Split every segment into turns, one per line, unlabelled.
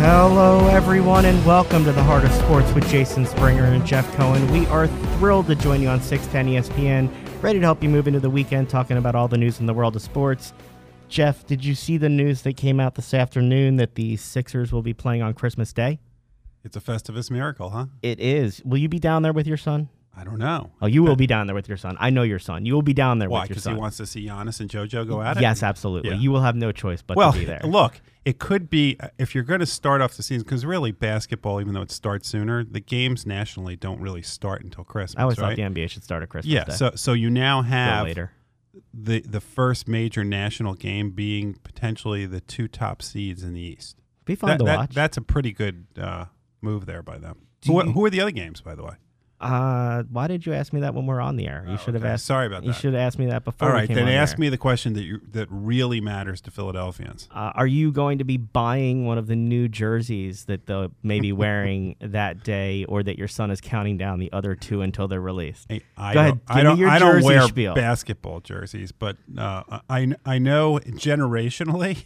Hello, everyone, and welcome to the Heart of Sports with Jason Springer and Jeff Cohen. We are thrilled to join you on 610 ESPN, ready to help you move into the weekend talking about all the news in the world of sports. Jeff, did you see the news that came out this afternoon that the Sixers will be playing on Christmas Day?
It's a Festivus miracle, huh?
It is. Will you be down there with your son?
I don't know.
Oh, you will be down there with your son. I know your son. You will be down there
Why?
with your
Because
son.
he wants to see Giannis and JoJo go at it.
yes, absolutely.
Yeah.
You will have no choice but
Well,
to be there.
look, it could be uh, if you're going to start off the season because really basketball, even though it starts sooner, the games nationally don't really start until Christmas.
I always
right?
thought the NBA should start at Christmas
yeah.
Day.
So so you now
Go
have
later.
the the first major national game being potentially the two top seeds in the East.
Be fun
That-
to
that-
watch.
That's a pretty good uh, move there by them. Who,
you-
who are the other games, by the way?
Uh, why did you ask me that when we're on the air? You
Oh,
should have
okay.
asked.
Sorry about that.
You should have asked me that before.
All right, then ask
air.
me the question that you that really matters to Philadelphians.
Uh, are you going to be buying one of the new jerseys that they'll maybe wearing that day, or that your son is counting down the other two until they're released?
Hey, I
Go
don't,
ahead,
I don't, I don't wear
spiel.
basketball jerseys, but uh, I I know generationally,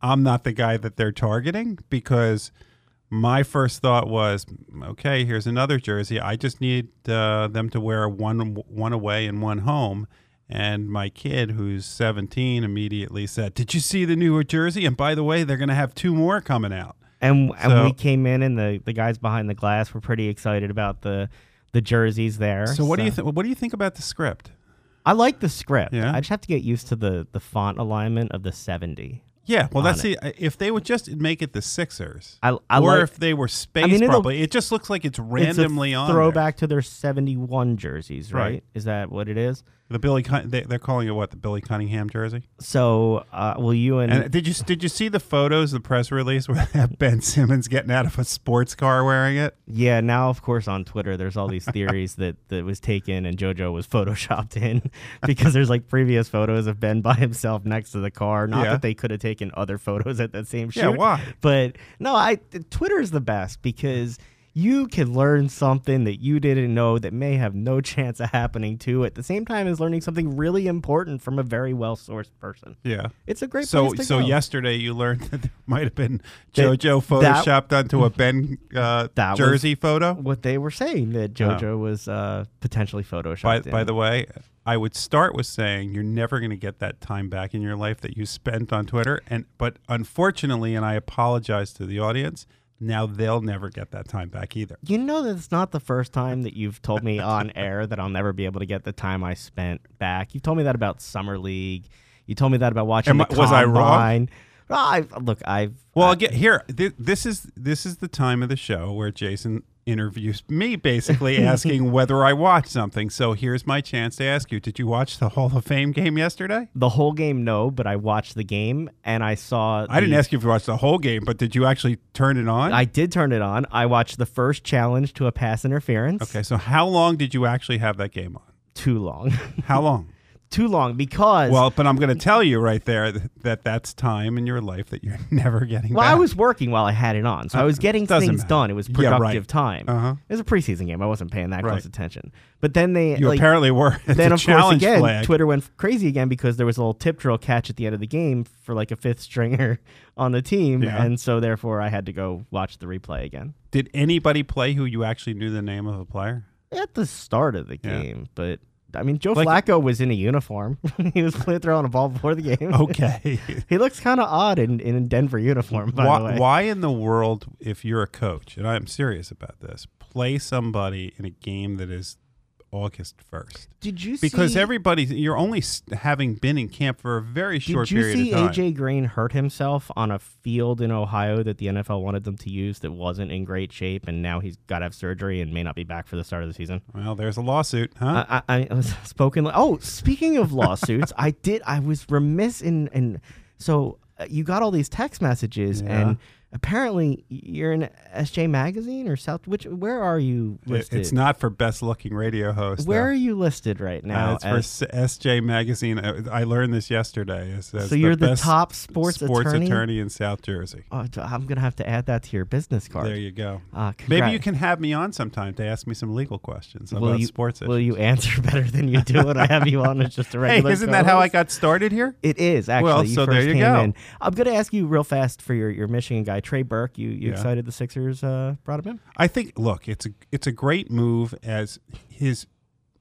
I'm not the guy that they're targeting because my first thought was, okay, here's another jersey. I just need uh, them to wear one one away and one home. And my kid, who's 17, immediately said, "Did you see the newer jersey? And by the way, they're going to have two more coming out."
And and we came in, and the the guys behind the glass were pretty excited about the the jerseys there.
So what do you th- what do you think about the script?
I like the script.
Yeah?
I just have to get used to the the font alignment of the seventy.
Yeah, well, that's
on
the if they would just make it the Sixers,
I I
or
like
if they were spaced
mean, it'll-
properly, it just looks like it's randomly
it's a
on there.
throwback to their seventy one jerseys, right?
Right.
Is that what it is?
The Billy, Cun- they, they're calling it what the Billy Cunningham jersey.
So uh, will you and,
And did you did you see the photos, the press release where they have Ben Simmons getting out of a sports car wearing it?
Yeah, now of course on Twitter there's all these theories that that was taken and JoJo was photoshopped in because there's like previous photos of Ben by himself next to the car. Not
Yeah.
that they could have taken other photos at that same shoot.
Yeah, why?
But no, I Twitter is the best because you can learn something that you didn't know that may have no chance of happening to at the same time as learning something really important from a very well sourced person.
Yeah.
It's a great
So
place to
so
go.
yesterday you learned that there might have been JoJo
that-
photoshopped onto a Ben uh,
That
jersey photo.
what they were saying that JoJo was uh, potentially photoshopped.
By, by the way, I would start with saying you're never going to get that time back in your life that you spent on Twitter, and but unfortunately, and I apologize to the audience, now they'll never get that time back either.
You know that it's not the first time that you've told me on air that I'll never be able to get the time I spent back. You've told me that about summer league. You told me that about watching
Am
the
was I wrong?
combine. Well, I look, I've
Well,
I-
get here. Th- This is this is the time of the show where Jason interviews me, basically asking whether I watched something. So here's my chance to ask you: Did you watch the Hall of Fame game yesterday?
the whole game no, but I watched the game and I saw.
I didn't ask you if you watched the whole game, but did you actually turn it on?
I did turn it on. I watched the first challenge to a pass interference.
okay, so how long did you actually have that game on?
Too long.
How long?
Too long because
Well, but I'm going to tell you right there that, that that's time in your life that you're never getting
Well,
back.
I was working while I had it on, so I was getting things
matter.
done. It was
Yeah, right.
productive time.
Uh-huh.
It was a preseason game. I wasn't paying that
Right.
close attention. But then they
You
like,
apparently were. It's
then
a
of course again
flag.
Twitter went crazy again because there was a little tip drill catch at the end of the game for like a fifth stringer on the team,
Yeah.
and so therefore I had to go watch the replay again
Did anybody play who you actually knew the name of a player?
at the start of the
Yeah.
game. But I mean, Joe
Like-
Flacco was in a uniform. he was playing throwing a ball before the game.
Okay.
he looks kind of odd in in a Denver uniform. By the way,
why in the world, if you're a coach, and I'm serious about this, play somebody in a game that is August 1st?
did you
Because
see,
everybody, you're only having been in camp for a very short period of time. Did you see.
AJ Green hurt himself on a field in Ohio that the NFL wanted them to use that wasn't in great shape, and now he's got to have surgery and may not be back for the start of the season?
well, there's a lawsuit, huh?
I, I, I was spoken. Oh, speaking of lawsuits, I did. I was remiss in in. So uh, you got all these text messages,
Yeah.
and apparently you're in SJ Magazine or South. Which where are you listed?
it's not for best looking radio host.
Where
though.
are you listed right now?
Uh, it's
as-
for SJ Magazine. I, I learned this yesterday.
So you're the,
best
top sports,
sports
attorney.
attorney in South Jersey.
Oh, I'm gonna have to add that to your business card.
There you go.
Uh,
Maybe you can have me on sometime to ask me some legal questions
will
about
you,
sports
Will
issues.
you answer better than you do when I have you on as just a regular?
Hey, isn't that how I got started here?
It is actually.
Well,
you
so there you go.
in. I'm going to ask you real fast for your, your Michigan guy Trey Burke. You you
Yeah.
excited the Sixers uh, brought him in?
I think look, it's a it's a great move as his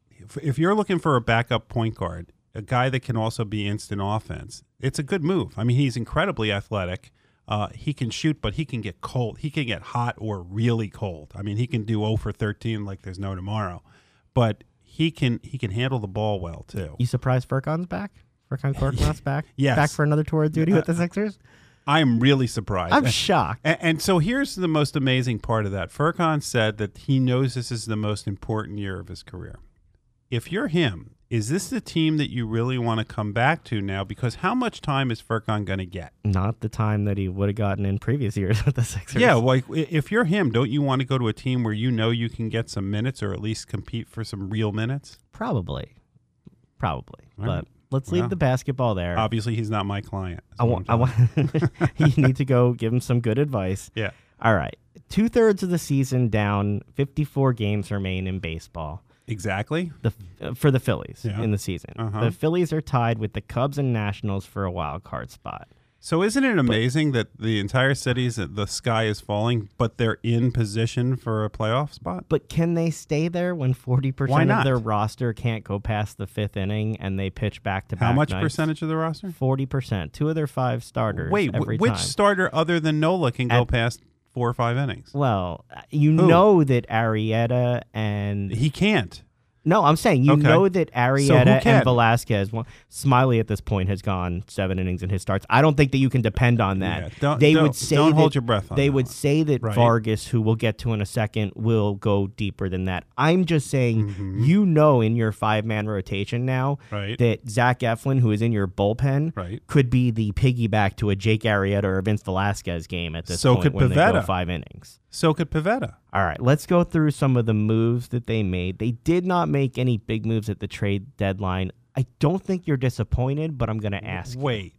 if, if you're looking for a backup point guard, a guy that can also be instant offense. It's a good move. I mean, he's incredibly athletic. Uh, he can shoot, but he can get cold. He can get hot or really cold. I mean, he can do 0 for 13 like there's no tomorrow. But he can he can handle the ball well too.
You surprised Furkan's back? Furkan Korkmaz's back?
Yes.
Back for another tour of duty with the Sixers?
I am really surprised.
I'm shocked.
And, and so here's the most amazing part of that. Furkan said that he knows this is the most important year of his career. If you're him, is this the team that you really want to come back to now? Because how much time is Furkan going to get?
Not the time that he would have gotten in previous years with the Sixers.
Yeah, like if you're him, don't you want to go to a team where you know you can get some minutes or at least compete for some real minutes?
Probably. Probably.
All
But
right.
Let's leave the basketball there.
Obviously, he's not my client. is
I
what
want. I
I'm
want. you need to go give him some good advice.
Yeah.
All right. Two thirds of the season down. Fifty-four games remain in baseball.
Exactly.
The uh, for the Phillies
Yeah.
in the season.
Uh-huh.
The Phillies are tied with the Cubs and Nationals for a wild card spot.
So isn't it amazing that the entire city's the sky is falling, but they're in position for a playoff spot?
But can they stay there when forty percent of their roster can't go past the fifth inning and they pitch back to back?
How much percentage of the roster?
Forty percent. Two of their five starters.
Wait,
every
which
time.
starter other than Nola can go
At-
past four or five innings?
Well, uh, you
Who?
know that Arrieta and
He can't.
No, I'm saying you
Okay.
know that
So
Arrieta
can?
and Velasquez. Well, Smyly at this point has gone seven innings in his starts. I don't think that you can depend on that.
Yeah, don't-
they
don't-
would say
don't
that-
hold your breath on
They would
one.
say that
Right.
Vargas, who we'll get to in a second, will go deeper than that. I'm just saying,
Mm-hmm.
you know, in your five man rotation now,
Right.
that Zach Eflin, who is in your bullpen,
Right.
could be the piggyback to a Jake Arrieta or Vince Velasquez game at this
So
point
could
when they go five innings.
So could Pivetta.
All right, let's go through some of the moves that they made. They did not make any big moves at the trade deadline. I don't think you're disappointed, but I'm going to ask.
Wait,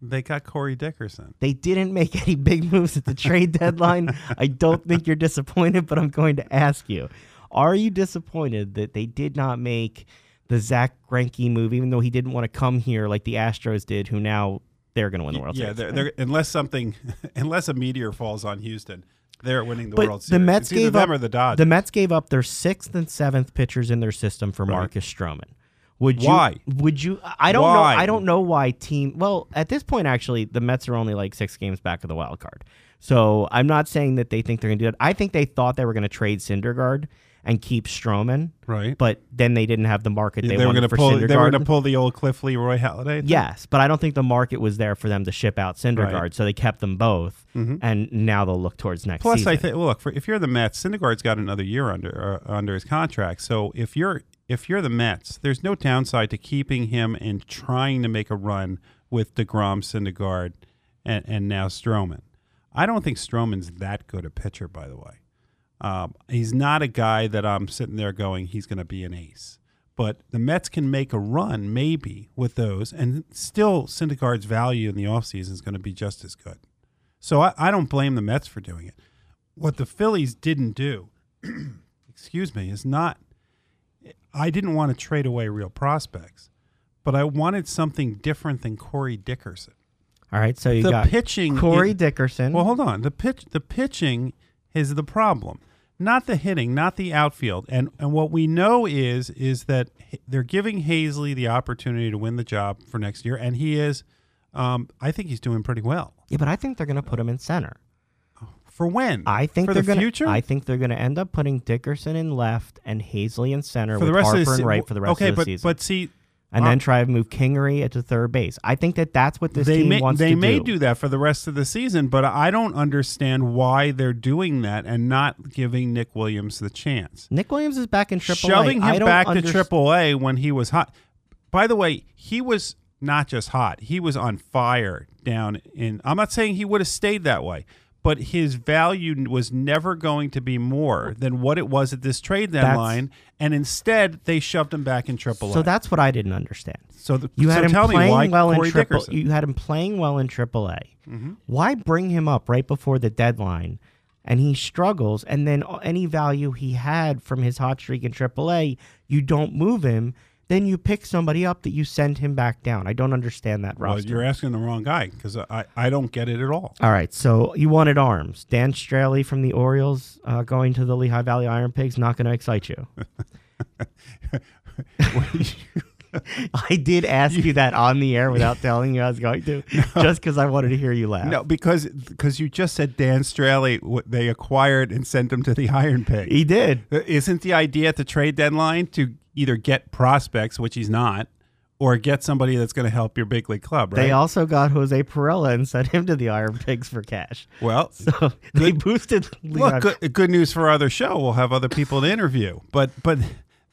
they got Corey Dickerson.
They didn't make any big moves at the trade deadline. I don't think you're disappointed, but I'm going to ask you. Are you disappointed that they did not make the Zack Greinke move, even though he didn't want to come here like the Astros did, who now they're going to win the World
yeah,
Series?
they're, they're, unless something, unless a meteor falls on Houston, they're winning the
But
World
the
Series.
Mets
it's
gave
them
up
or the Dodgers.
the Mets gave up their sixth and seventh pitchers in their system for
Right.
Marcus Stroman. Would you?
Why?
Would you? I don't
Why?
know. I don't know why team. Well, at this point, actually, the Mets are only like six games back of the wild card. So I'm not saying that they think they're going to do it. I think they thought they were going to trade Syndergaard and keep Stroman,
right.
but then they didn't have the market they,
they were
wanted
going to
for
pull. They were going to pull the old Cliff Leroy Halladay. thing?
Yes, but I don't think the market was there for them to ship out Syndergaard,
Right.
so they kept them both, and now they'll look towards next
Plus,
season.
I think look for if you're the Mets, Syndergaard's got another year under uh, under his contract. So if you're if you're the Mets, there's no downside to keeping him and trying to make a run with Degrom, Syndergaard, and and now Stroman. I don't think Stroman's that good a pitcher, by the way. Um, he's not a guy that I'm sitting there going, he's going to be an ace. But the Mets can make a run, maybe, with those, and still Syndergaard's value in the offseason is going to be just as good. So I, I don't blame the Mets for doing it. What the Phillies didn't do, excuse me, is not. I didn't want to trade away real prospects, but I wanted something different than Corey Dickerson.
All right, so you
the
got
pitching.
Corey Dickerson.
well, hold on. The pitch, the pitching is the problem, not the hitting, not the outfield. And and what we know is is that they're giving Haseley the opportunity to win the job for next year, and he is. Um, I think he's doing pretty well.
yeah, but I think they're going to put him in center.
For when?
I think
for
they're
the
gonna,
future.
I think they're going to end up putting Dickerson in left and Haseley in center
for
with
the rest
Harper
of the se-
right for the rest
okay,
of the
but
season,
but see,
and then try to move Kingery at the third base. I think that that's what this
they
team
may
wants
they
to do.
They may
do.
that for the rest of the season, but I don't understand why they're doing that and not giving Nick Williams the chance.
Nick Williams is back in Triple
shoving him back to Triple A when he was hot. By the way, he was not just hot; he was on fire down in. I'm not saying he would have stayed that way, but his value was never going to be more than what it was at this trade deadline, and instead they shoved him back in Triple A.
So that's what I didn't understand.
so, the,
You had
so
him
tell
playing well
Corey
in triple.
Dickerson?
You had him playing well in Triple A.
Mm-hmm.
Why bring him up right before the deadline? And he struggles, and then any value he had from his hot streak in Triple A, you don't move him then you pick somebody up that you send him back down. I don't understand that
Well,
roster.
you're asking the wrong guy because I, I don't get it at all.
All right, so you wanted arms. Dan Straily from the Orioles uh, going to the Lehigh Valley Iron Pigs not going to excite you. I did ask you that on the air without telling you I was going to, just because I wanted to hear you laugh.
No, because because you just said Dan Straily what they acquired and sent him to the Iron Pig.
he did.
Uh, Isn't the idea at the trade deadline to either get prospects, which he's not, or get somebody that's going to help your big league club, right?
They also got Jose Pirela and sent him to the Iron Pigs for cash.
well,
So they boosted. Lehigh-
look, good, good news for our other show. We'll have other people to interview, but but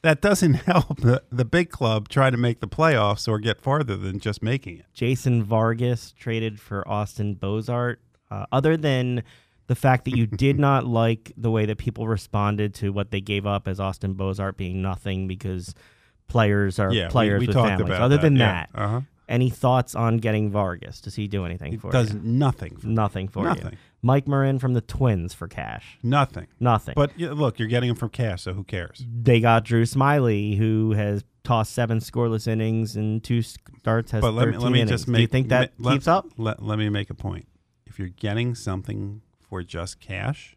that doesn't help the, the big club try to make the playoffs or get farther than just making it.
Jason Vargas traded for Austin Bossart. Uh, other than the fact that you did not like the way that people responded to what they gave up as Austin Bossart being nothing because players are
Yeah,
players
we
with
talked
families.
about
Other
that,
than
yeah.
that,
Uh-huh.
any thoughts on getting Vargas? Does he do anything for
It
for
does
you?
nothing. For,
Nothing for you. Mike Morin from the Twins for cash.
nothing.
Nothing.
But yeah, look, you're getting him from cash, so who cares?
they got Drew Smyly, who has tossed seven scoreless innings and two starts. Has
But let me
13
let me
innings.
just make.
Do you think that
let-
keeps up?
Let, let me make a point. If you're getting something for just cash,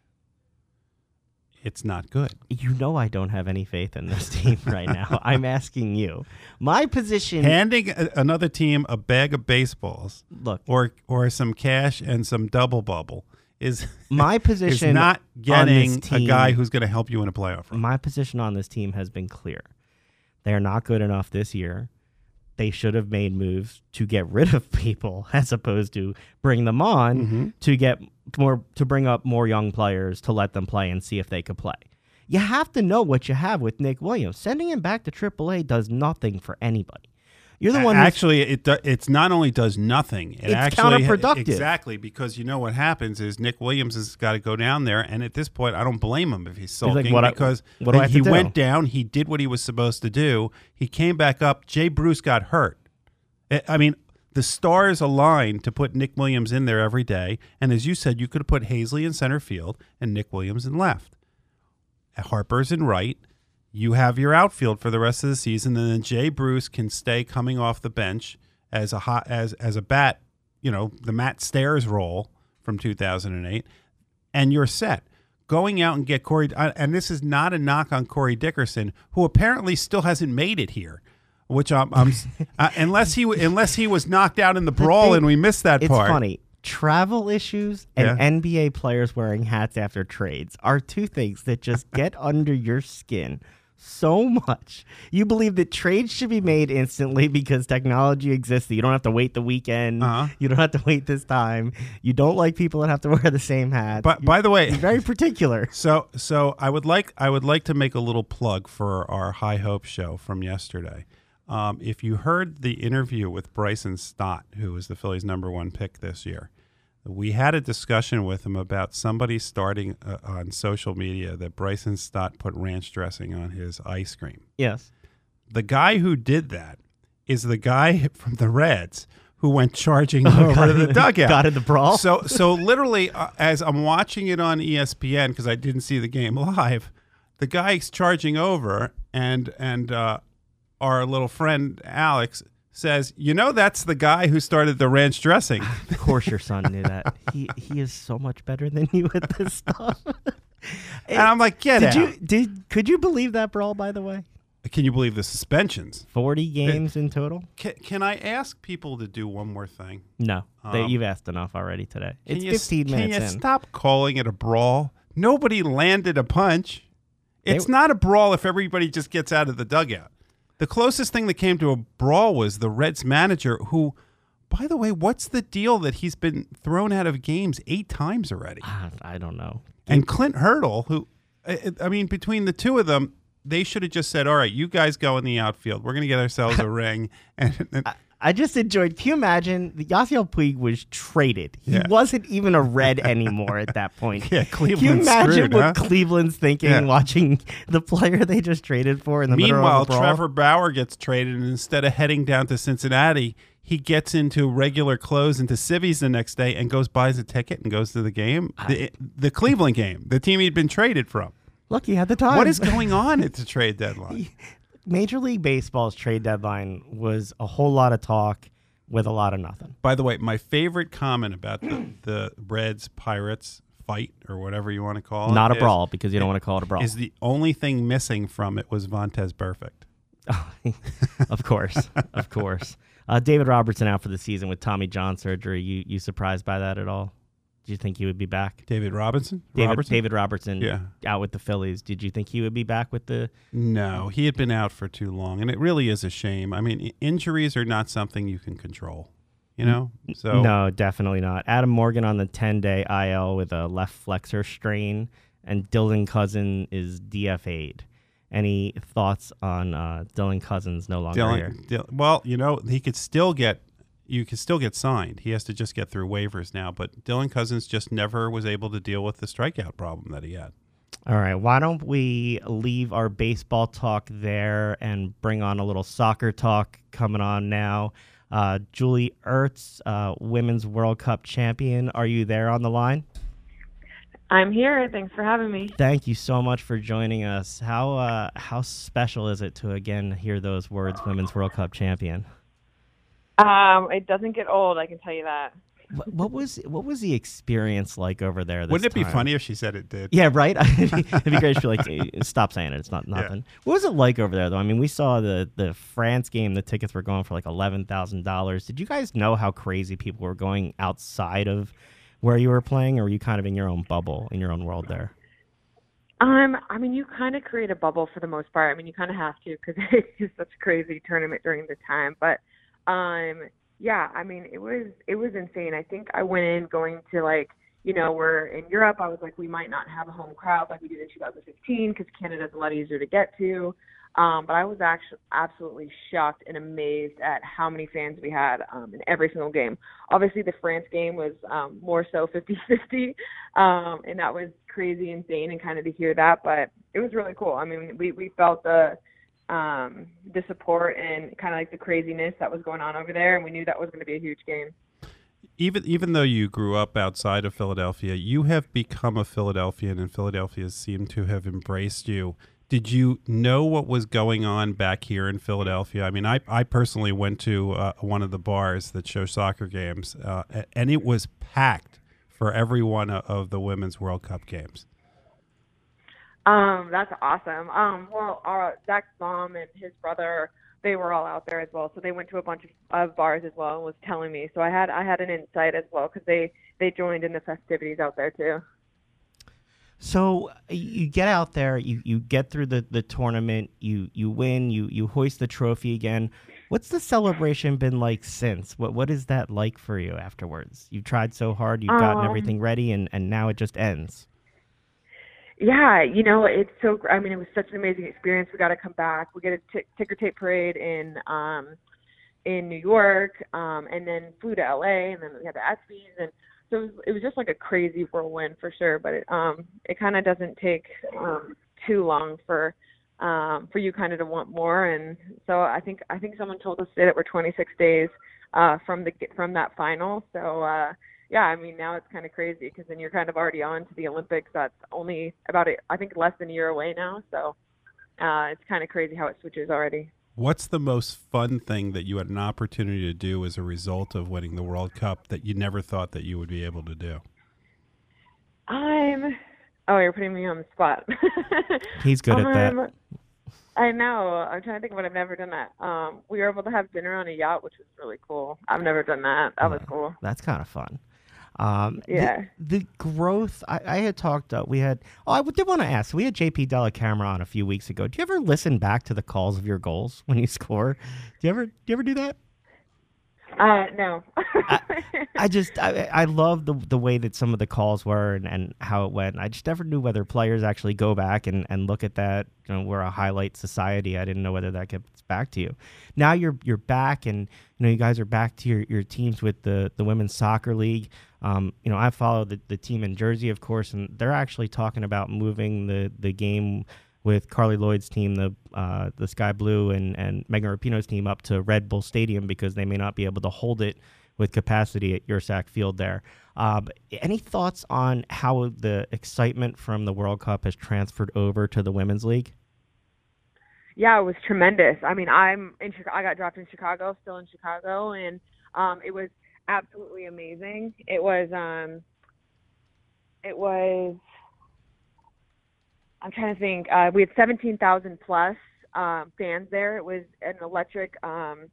it's not good.
You know I don't have any faith in this team right now. I'm asking you. My position.
Handing a, another team a bag of baseballs
look,
or or some cash and some double bubble is
my position is not
getting a guy who's going to help you in a playoff run.
My position on this team has been clear. They are not good enough this year. They should have made moves to get rid of people as opposed to bring them on
Mm-hmm.
to get more to bring up more young players to let them play and see if they could play. You have to know what you have with Nick Williams. Sending him back to AAA does nothing for anybody. You're the one
actually it do, it's not only does nothing it
It's
actually
counterproductive.
exactly because you know what happens is Nick Williams has got to go down there and at this point I don't blame him if he's
like,
sulking
what I-
because
what do I have
he
to do?
went down he did what he was supposed to do he came back up Jay Bruce got hurt I- I mean the stars aligned to put Nick Williams in there every day and as you said you could have put Haseley in center field and Nick Williams in left Harper's in right. You have your outfield for the rest of the season, and then Jay Bruce can stay coming off the bench as a hot as as a bat. You know the Matt Stairs role from 2008, and you're set. Going out and get Corey, uh, and this is not a knock on Corey Dickerson, who apparently still hasn't made it here. Which I'm, I'm uh, unless he unless he was knocked out in the brawl
thing-
and we missed that
it's
part.
It's funny. Travel issues and
Yeah.
NBA players wearing hats after trades are two things that just get under your skin so much. You believe that trades should be made instantly because technology exists. That you don't have to wait the weekend.
Uh-huh.
You don't have to wait this time. You don't like people that have to wear the same hat.
But by the way,
You're very particular.
So so I would like I would like to make a little plug for our High Hope show from yesterday. Um, if you heard the interview with Bryson Stott, who was the Phillies' number one pick this year, we had a discussion with him about somebody starting uh, on social media that Bryson Stott put ranch dressing on his ice cream.
Yes.
The guy who did that is the guy from the Reds who went charging over to the dugout.
Got in the brawl.
So, so literally, uh, as I'm watching it on ESPN because I didn't see the game live, the guy's charging over, and and uh, our little friend Alex says, "You know, that's the guy who started the ranch dressing."
Of course, your son knew that. He he is so much better than you at this stuff.
and I'm like, "Get
did
out!"
you did could you believe that brawl? By the way,
Can you believe the suspensions?
forty games in total.
Can, can I ask people to do one more thing?
No, they,
Um,
you've asked enough already today. It's
you,
fifteen
can
minutes
you
in.
stop calling it a brawl? Nobody landed a punch.
They-
It's not a brawl if everybody just gets out of the dugout. The closest thing that came to a brawl was the Reds manager, who, by the way, what's the deal that he's been thrown out of games eight times already?
Ah, I don't know.
And Clint Hurdle, who, I, I mean, between the two of them, they should have just said, "All right, you guys go in the outfield. We're going to get ourselves a ring." And, and
I just enjoyed. Can you imagine? The Yasiel Puig was traded. He
Yeah.
wasn't even a red anymore at that point.
Yeah, Cleveland.
Can you imagine
screwed,
what
huh?
Cleveland's thinking
Yeah.
watching the player they just traded for in the middle
Meanwhile,
brawl?
Trevor Bauer gets traded, and instead of heading down to Cincinnati, he gets into regular clothes into civvies the next day and goes buys a ticket and goes to the game, the, the Cleveland game, the team he'd been traded from.
Look, he had the time.
What is going on at the trade deadline?
Major League Baseball's trade deadline was a whole lot of talk with a lot of nothing.
By the way, my favorite comment about the, the Reds Pirates fight or whatever you want to call it.
Not a
is-
brawl because you don't want to call it a brawl.
Is the only thing missing from it was Vontaze Burfict.
of course, of course. Uh, David Robertson out for the season with Tommy John surgery. You you surprised by that at all? You think he would be back?
David Robinson?
David
Robertson?
David Robertson
Yeah.
out with the Phillies. Did you think he would be back with the?
No, he had been out for too long, and it really is a shame. I mean, injuries are not something you can control. You know, so
No, definitely not. Adam Morgan on the 10 day IL with a left flexor strain, and Dylan Cozens is DFA'd. Any thoughts on uh, Dylan Cozens no longer here?
Dylan, Dylan- well, you know, he could still get you can still get signed. He has to just get through waivers now. But Dylan Cozens just never was able to deal with the strikeout problem that he had.
All right, why don't we leave our baseball talk there and bring on a little soccer talk coming on now? Uh, Julie Ertz, uh, Women's World Cup champion. Are you there on the line?
I'm here. Thanks for having me.
Thank you so much for joining us. How uh, how special is it to again hear those words, Women's World Cup champion?
Um, it doesn't get old, I can tell you that.
What, what was what was the experience like over there? This
Wouldn't it be
time?
funny if she said it did?
Yeah, right. it'd, be, it'd be great if you like stop saying it. It's not
Yeah.
nothing. What was it like over there though? I mean, we saw the the France game. The tickets were going for like eleven thousand dollars. Did you guys know how crazy people were going outside of where you were playing, or were you kind of in your own bubble, in your own world there?
Um, I mean, you kind of create a bubble for the most part. I mean, you kind of have to because it's just such a crazy tournament during the time. But, um, yeah, I mean, it was it was insane. I think I went in going to like, you know, we're in Europe. I was like, we might not have a home crowd like we did in 2015 because Canada's a lot easier to get to. Um, but I was actually absolutely shocked and amazed at how many fans we had um, in every single game. Obviously, the France game was um, more so 50-50, um, and that was crazy, insane, and kind of to hear that. But it was really cool. I mean, we we felt the um, the support and kind of like the craziness that was going on over there, and we knew that was going to be a huge game.
Even even though you grew up outside of Philadelphia, you have become a Philadelphian, and Philadelphia seemed to have embraced you. Did you know what was going on back here in Philadelphia? I mean, I, I personally went to uh, one of the bars that show soccer games, uh, and it was packed for every one of the Women's World Cup games.
Um, that's awesome. Um, well, our Zach's mom and his brother, they were all out there as well. So they went to a bunch of, of bars as well and was telling me. So I had I had an insight as well because they they joined in the festivities out there too.
So uh, you get out there, you, you get through the, the tournament, you you win, you you hoist the trophy again. What's the celebration been like since? What what is that like for you afterwards? You've tried so hard, you've gotten
Um,
everything ready, and, and now it just ends.
Yeah, you know, it's so. I mean, it was such an amazing experience. We got to come back. We get a t- ticker tape parade in um in New York, um, and then flew to LA, and then we had the ESPYS, and so it was, it was just like a crazy whirlwind for sure. But it um it kind of doesn't take um too long for um for you kind of to want more, and so I think I think someone told us today that we're 26 days uh from the from that final. So uh yeah, I mean now it's kind of crazy because then you're kind of already on to the Olympics. That's only about it. I think less than a year away now. So uh, it's kind of crazy how it switches already.
What's the most fun thing that you had an opportunity to do as a result of winning the World Cup that you never thought that you would be able to do?
I'm. Oh, you're putting me on the spot.
He's good at that.
Um, I know. I'm trying to think of what I've never done that. Um, we were able to have dinner on a yacht, which was really cool. I've never done that. That was cool.
That's kind of fun. Um, the-
Yeah.
The, growth, I, I had talked, uh, we had, oh, I did want to ask, we had JP Dellacamera on a few weeks ago. Do you ever listen back to the calls of your goals when you score? Do you ever, do you ever do that?
Uh, no.
I just I, I love the the way that some of the calls were and, and how it went. I just never knew whether players actually go back and, and look at that. You know, we're a highlight society. I didn't know whether that gets back to you. Now you're you're back and you know you guys are back to your, your teams with the, the women's soccer league. Um, you know, I follow the, the team in Jersey, of course, and they're actually talking about moving the, the game with Carli Lloyd's team, the uh, the Sky Blue, and and Megan Rapinoe's team up to Red Bull Stadium because they may not be able to hold it with capacity at Yurcak Field there. But any thoughts on how the excitement from the World Cup has transferred over to the Women's League?
yeah, it was tremendous. I mean, I'm in. I got dropped in Chicago, still in Chicago, and um, it was absolutely amazing. It was um, it was. I'm trying to think. Uh, we had 17,000 plus um, fans there. It was an electric um,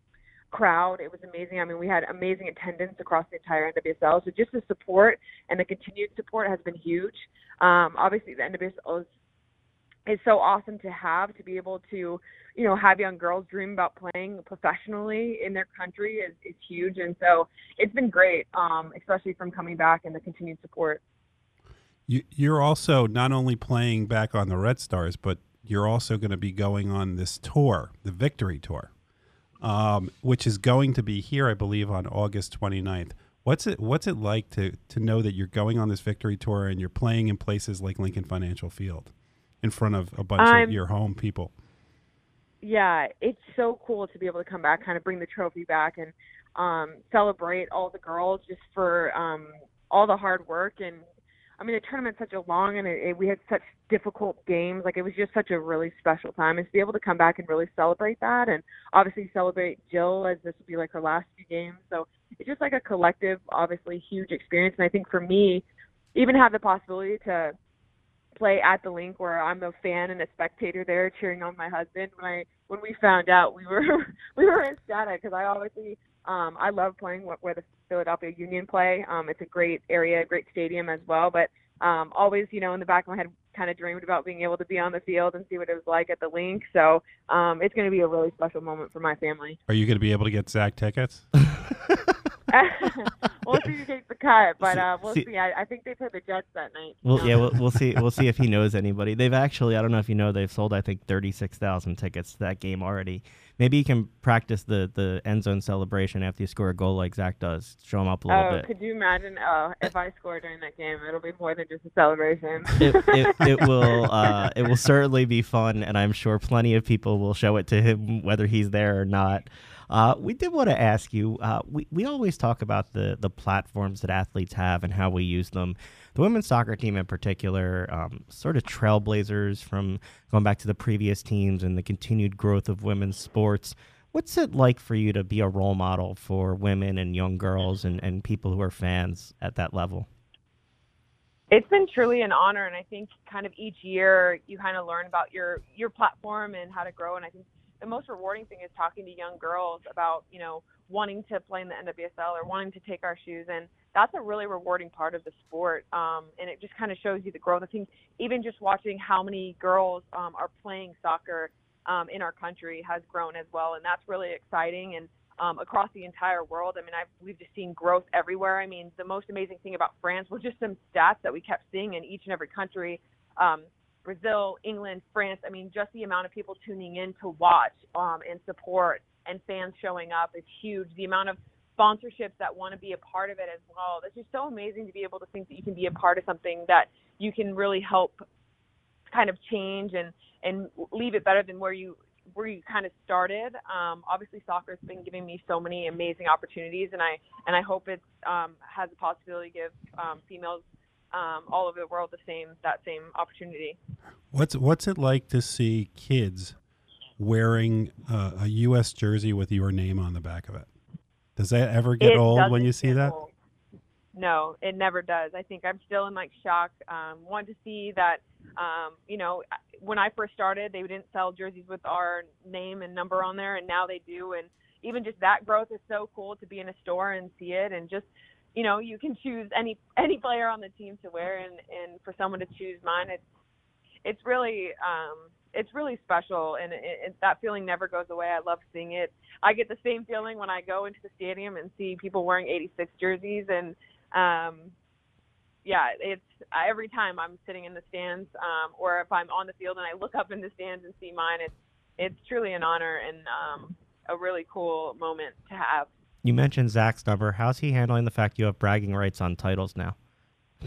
crowd. It was amazing. I mean, we had amazing attendance across the entire NWSL. So just the support and the continued support has been huge. Um, obviously, the NWSL is, is so awesome to have to be able to, you know, have young girls dream about playing professionally in their country is, is huge. And so it's been great, um, especially from coming back and the continued support.
You, you're also not only playing back on the Red Stars, but you're also going to be going on this tour, the Victory Tour um, which is going to be here, I believe, on August 29th. What's it What's it like to to know that you're going on this victory tour and you're playing in places like Lincoln Financial Field, in front of a bunch of your home people?
Yeah, it's so cool to be able to come back, kind of bring the trophy back, and um, celebrate all the girls just for um, all the hard work and I mean, the tournament's such a long and it, it, we had such difficult games. Like it was just such a really special time, and to be able to come back and really celebrate that, and obviously celebrate Jill as this will be like her last few games. So it's just like a collective, obviously huge experience. And I think for me, even have the possibility to play at the Linc where I'm a fan and a spectator there cheering on my husband. When I when we found out, we were we were ecstatic because I obviously um, I love playing where the Philadelphia Union play. Um, it's a great area, great stadium as well. But um, always, you know, in the back of my head, kind of dreamed about being able to be on the field and see what it was like at the Linc. So um, it's going to be a really special moment for my family.
Are you going to be able to get Zach tickets?
we'll see who takes the cut, but uh, we'll see. see. I, I, think they play the Jets that night.
Well, yeah, we'll, we'll see. We'll see if he knows anybody. They've actually, I don't know if you know, they've sold I think thirty six thousand tickets to that game already. Maybe you can practice the the end zone celebration after you score a goal like Zach does. Show him up a little
oh,
bit.
could you imagine? Oh, if I score during that game, it'll be more than just a celebration.
it, it, it will. Uh, it will certainly be fun, and I'm sure plenty of people will show it to him whether he's there or not. Uh, we did want to ask you. Uh, we we always talk about the the platforms that athletes have and how we use them. The women's soccer team, in particular, um, sort of trailblazers from going back to the previous teams and the continued growth of women's sports. What's it like for you to be a role model for women and young girls and, and people who are fans at that level?
It's been truly an honor, and I think kind of each year you kind of learn about your your platform and how to grow. And I think the most rewarding thing is talking to young girls about you know wanting to play in the NWSL or wanting to take our shoes and that's a really rewarding part of the sport um, and it just kind of shows you the growth I think even just watching how many girls um, are playing soccer um, in our country has grown as well and that's really exciting and um, across the entire world. I mean I've, we've just seen growth everywhere. I mean the most amazing thing about France was just some stats that we kept seeing in each and every country. Um, Brazil, England, France. I mean, just the amount of people tuning in to watch um, and support and fans showing up is huge. The amount of sponsorships that want to be a part of it as well. It's just so amazing to be able to think that you can be a part of something that you can really help kind of change and and leave it better than where you where you kind of started. Um, obviously, soccer has been giving me so many amazing opportunities, and I and I hope it um, has the possibility to give um, females um, all over the world the same that same opportunity.
What's what's it like to see kids wearing uh, a U.S. jersey with your name on the back of it? Does that ever get
it
old when you see that?
Old. No, it never does. I think I'm still in like shock. Um, one to see that, um, you know, when I first started, they didn't sell jerseys with our name and number on there, and now they do. And even just that growth is so cool to be in a store and see it, and just you know you can choose any any player on the team to wear and and for someone to choose mine it's it's really um it's really special and it, it, that feeling never goes away. I love seeing it. I get the same feeling when i go into the stadium and see people wearing 86 jerseys and um yeah it's every time i'm sitting in the stands um or if i'm on the field and i look up in the stands and see mine it's it's truly an honor and um a really cool moment to have
you mentioned Zach's number. How's he handling the fact you have bragging rights on titles now?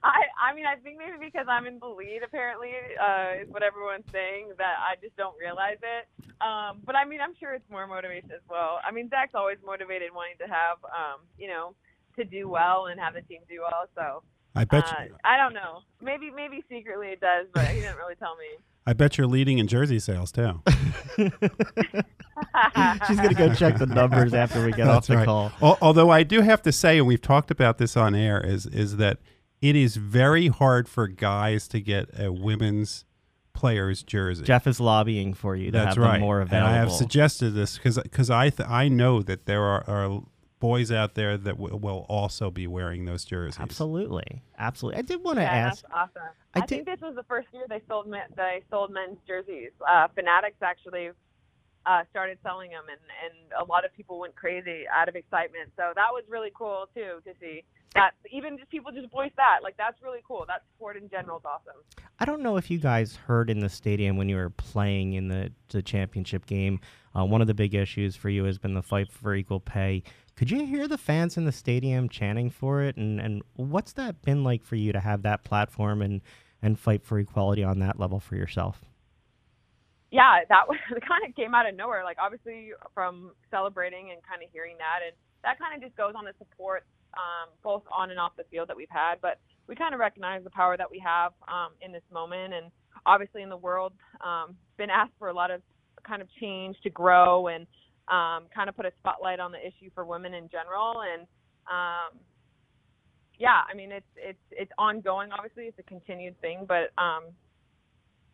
I I mean I think maybe because I'm in the lead apparently uh, is what everyone's saying that I just don't realize it. Um, but I mean I'm sure it's more motivation as well. I mean Zach's always motivated wanting to have um, you know to do well and have the team do well. So
I bet.
Uh,
you,
I don't know. Maybe maybe secretly it does, but he didn't really tell me.
I bet you're leading in jersey sales too.
She's going to go check the numbers after we get off the
right.
call.
Al- Although I do have to say, and we've talked about this on air, is is that it is very hard for guys to get a women's player's jersey.
Jeff is lobbying for you to
That's
have
right.
them more
And
available.
I have suggested this because because I th- I know that there are, are boys out there that w- will also be wearing those jerseys.
Absolutely, absolutely. I did want to
Yeah,
ask.
that's awesome.
I
I, think
did-
this was the first year they sold men, they sold men's jerseys. Uh, Fanatics actually uh, started selling them, and and a lot of people went crazy out of excitement. So that was really cool too to see that even just people just voice that like that's really cool. That sport in general is awesome.
I don't know if you guys heard in the stadium when you were playing in the, the championship game. Uh, one of the big issues for you has been the fight for equal pay. Could you hear the fans in the stadium chanting for it? And, and what's that been like for you to have that platform and, and fight for equality on that level for yourself?
Yeah, that was kind of came out of nowhere. Like obviously from celebrating and kind of hearing that, and that kind of just goes on the support um, both on and off the field that we've had. But we kind of recognize the power that we have um, in this moment, and obviously in the world, um, been asked for a lot of kind of change to grow and um, kind of put a spotlight on the issue for women in general, and um, yeah, I mean it's it's it's ongoing. Obviously, it's a continued thing, but um,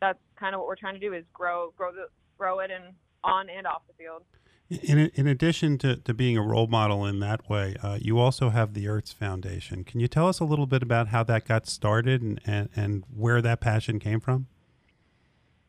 that's kind of what we're trying to do is grow grow the grow it and on and off the field.
In, in addition to, to being a role model in that way, uh, you also have the Ertz Foundation. Can you tell us a little bit about how that got started and, and, and where that passion came from?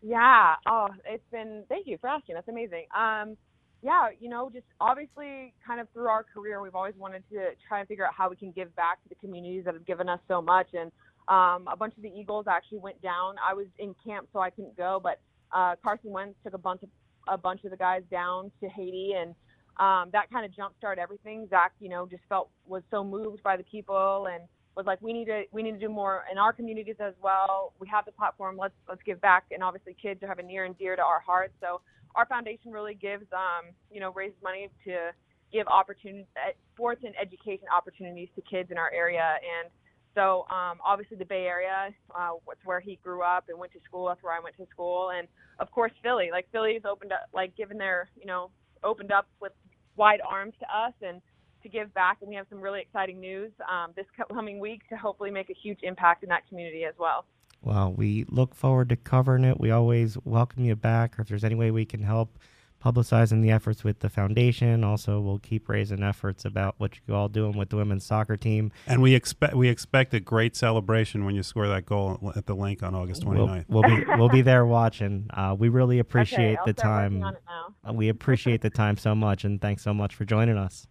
Yeah. Oh, it's been. Thank you for asking. That's amazing. Um, yeah, you know, just obviously, kind of through our career, we've always wanted to try and figure out how we can give back to the communities that have given us so much. And um, a bunch of the Eagles actually went down. I was in camp, so I couldn't go, but uh, Carson Wentz took a bunch of a bunch of the guys down to Haiti, and um, that kind of jump started everything. Zach, you know, just felt was so moved by the people and was like, we need to we need to do more in our communities as well. We have the platform. Let's let's give back. And obviously, kids are having near and dear to our hearts. So our foundation really gives, um, you know, raises money to give opportunities, sports and education opportunities to kids in our area. And so um, obviously the Bay Area, uh, where he grew up and went to school. That's where I went to school, and of course Philly. Like Philly's opened up, like given their, you know, opened up with wide arms to us and to give back. And we have some really exciting news um, this coming week to hopefully make a huge impact in that community as well.
Well, we look forward to covering it. We always welcome you back, or if there's any way we can help publicizing the efforts with the foundation. Also, we'll keep raising efforts about what you all doing with the women's soccer team.
And we expect we expect a great celebration when you score that goal at the Linc on August 29th.
We'll, we'll be we'll be there watching. Uh, we really appreciate
okay,
the time.
on it now.
Uh, We appreciate the time so much, and thanks so much for joining us.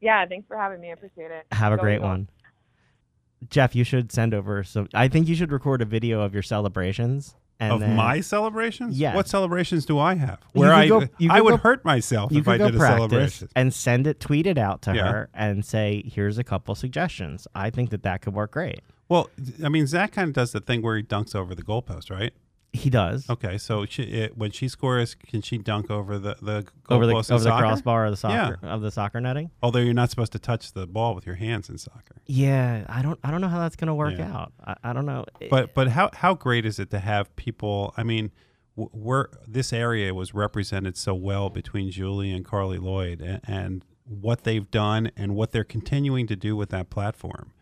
Yeah, thanks for having me. I appreciate it.
Have a
Go
great
Eagles.
one. Jeff, you should send over some. I think you should record a video of your celebrations. And
of
then
my celebrations?
Yes.
What celebrations do I have? Where I
go-
I would
go-
hurt myself if I did a celebration.
and send it, tweet it out to
Yeah.
her, and say, "Here's a couple suggestions." I think that that could work great.
Well, I mean, Zach kind of does the thing where he dunks over the goalpost, right?
He does
Okay, so she, it, when she scores, can she dunk over the the
over the over the
soccer?
crossbar of the soccer of the soccer netting.
Although you're not supposed to touch the ball with your hands in soccer.
Yeah, I don't I don't know how that's gonna work
Yeah.
out. I, I don't know.
But but how how great is it to have people? I mean, we're this area was represented so well between Julie and Carli Lloyd, and, and what they've done and what they're continuing to do with that platform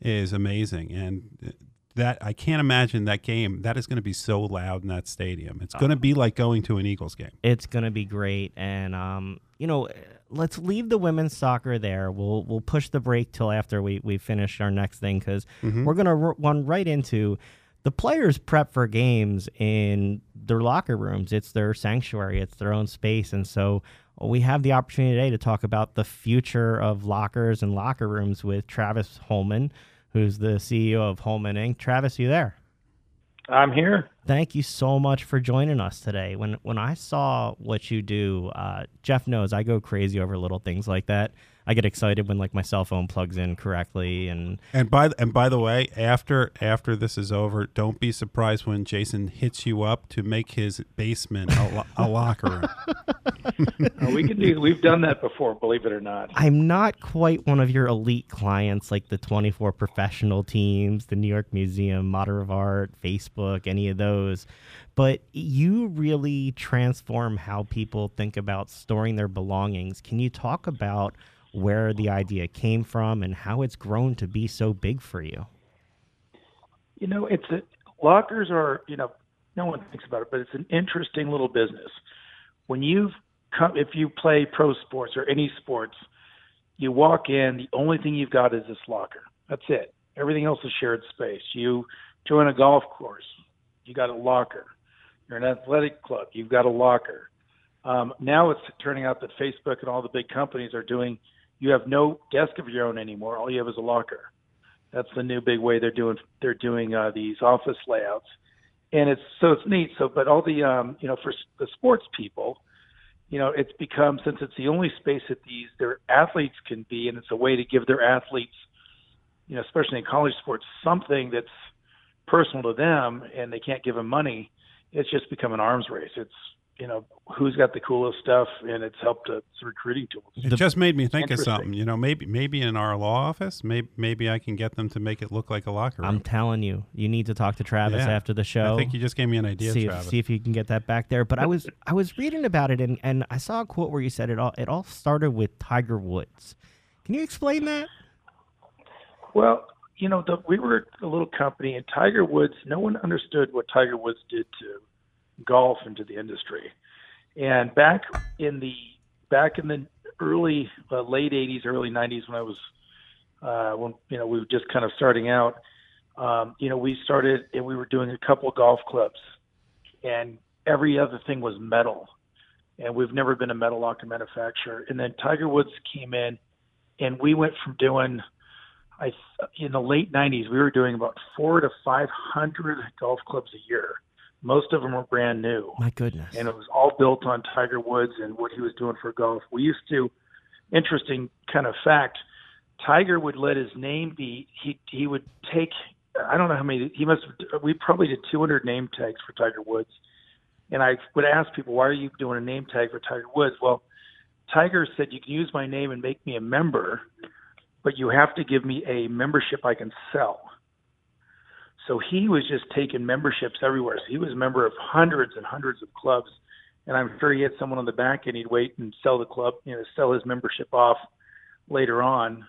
is amazing. And that I can't imagine that game. That is going to be so loud in that stadium. It's going to be like going to an Eagles game.
it's gonna be great and um you know let's leave the women's soccer there we'll we'll push the break till after we we finish our next thing because we're gonna r- run right into the players prep for games in their locker rooms it's their sanctuary it's their own space and so we have the opportunity today to talk about the future of lockers and locker rooms with Travis Hollman who's the ceo of Hollman inc travis you there
I'm here.
thank you so much for joining us today. When when I saw what you do, uh, Jeff knows I go crazy over little things like that. I get excited when like my cell phone plugs in correctly and
And by and by the way, after after this is over, don't be surprised when Jason hits you up to make his basement a, lo- a locker room.
Uh, we can do. We've done that before, believe it or not.
I'm not quite one of your elite clients like the 24 professional teams, the New York Museum, Modern of Art, Facebook, any of those. But you really transform how people think about storing their belongings. Can you talk about where the idea came from and how it's grown to be so big for you?
You know, it's a, lockers are. You know, no one thinks about it, but it's an interesting little business. When you've come, if you play pro sports or any sports, you walk in. The only thing you've got is this locker. That's it. Everything else is shared space. You join a golf course, you got a locker. You're an athletic club, you've got a locker. Um, now it's turning out that Facebook and all the big companies are doing. You have no desk of your own anymore. All you have is a locker. That's the new big way they're doing. They're doing uh, these office layouts, and it's so it's neat. So, but all the um, you know for the sports people, you know, it's become since it's the only space that these their athletes can be, and it's a way to give their athletes, you know, especially in college sports, something that's personal to them, and they can't give them money. It's just become an arms race. It's you know who's got the coolest stuff, and it's helped it's recruiting tools.
It just made me think of something. You know, maybe maybe in our law office, maybe maybe I can get them to make it look like a locker room.
I'm telling you, you need to talk to Travis
Yeah.
after the show.
I think you just gave me an idea,
see if, see if you can get that back there. But I was I was reading about it and, and I saw a quote where you said it all it all started with Tiger Woods. Can you explain that?
Well, you know, the, we were a little company, and Tiger Woods. No one understood what Tiger Woods did to golf into the industry. And back in the back in the early uh, late '80s, early '90s, when I was uh, when you know we were just kind of starting out, um, you know, we started and we were doing a couple golf clubs, and every other thing was metal, and we've never been a metal locker manufacturer. And then Tiger Woods came in, and we went from doing I in the late '90s, we were doing about four to five hundred golf clubs a year. Most of them were brand new,
My goodness.
and it was all built on Tiger Woods and what he was doing for golf. We used to, interesting kind of fact, Tiger would let his name be. He he would take. I don't know how many. He must. Have, we probably did 200 name tags for Tiger Woods, and I would ask people, "Why are you doing a name tag for Tiger Woods?" Well, Tiger said, "You can use my name and make me a member." but you have to give me a membership I can sell. So he was just taking memberships everywhere. So he was a member of hundreds and hundreds of clubs. And I'm sure he had someone on the back end he'd wait and sell the club, you know, sell his membership off later on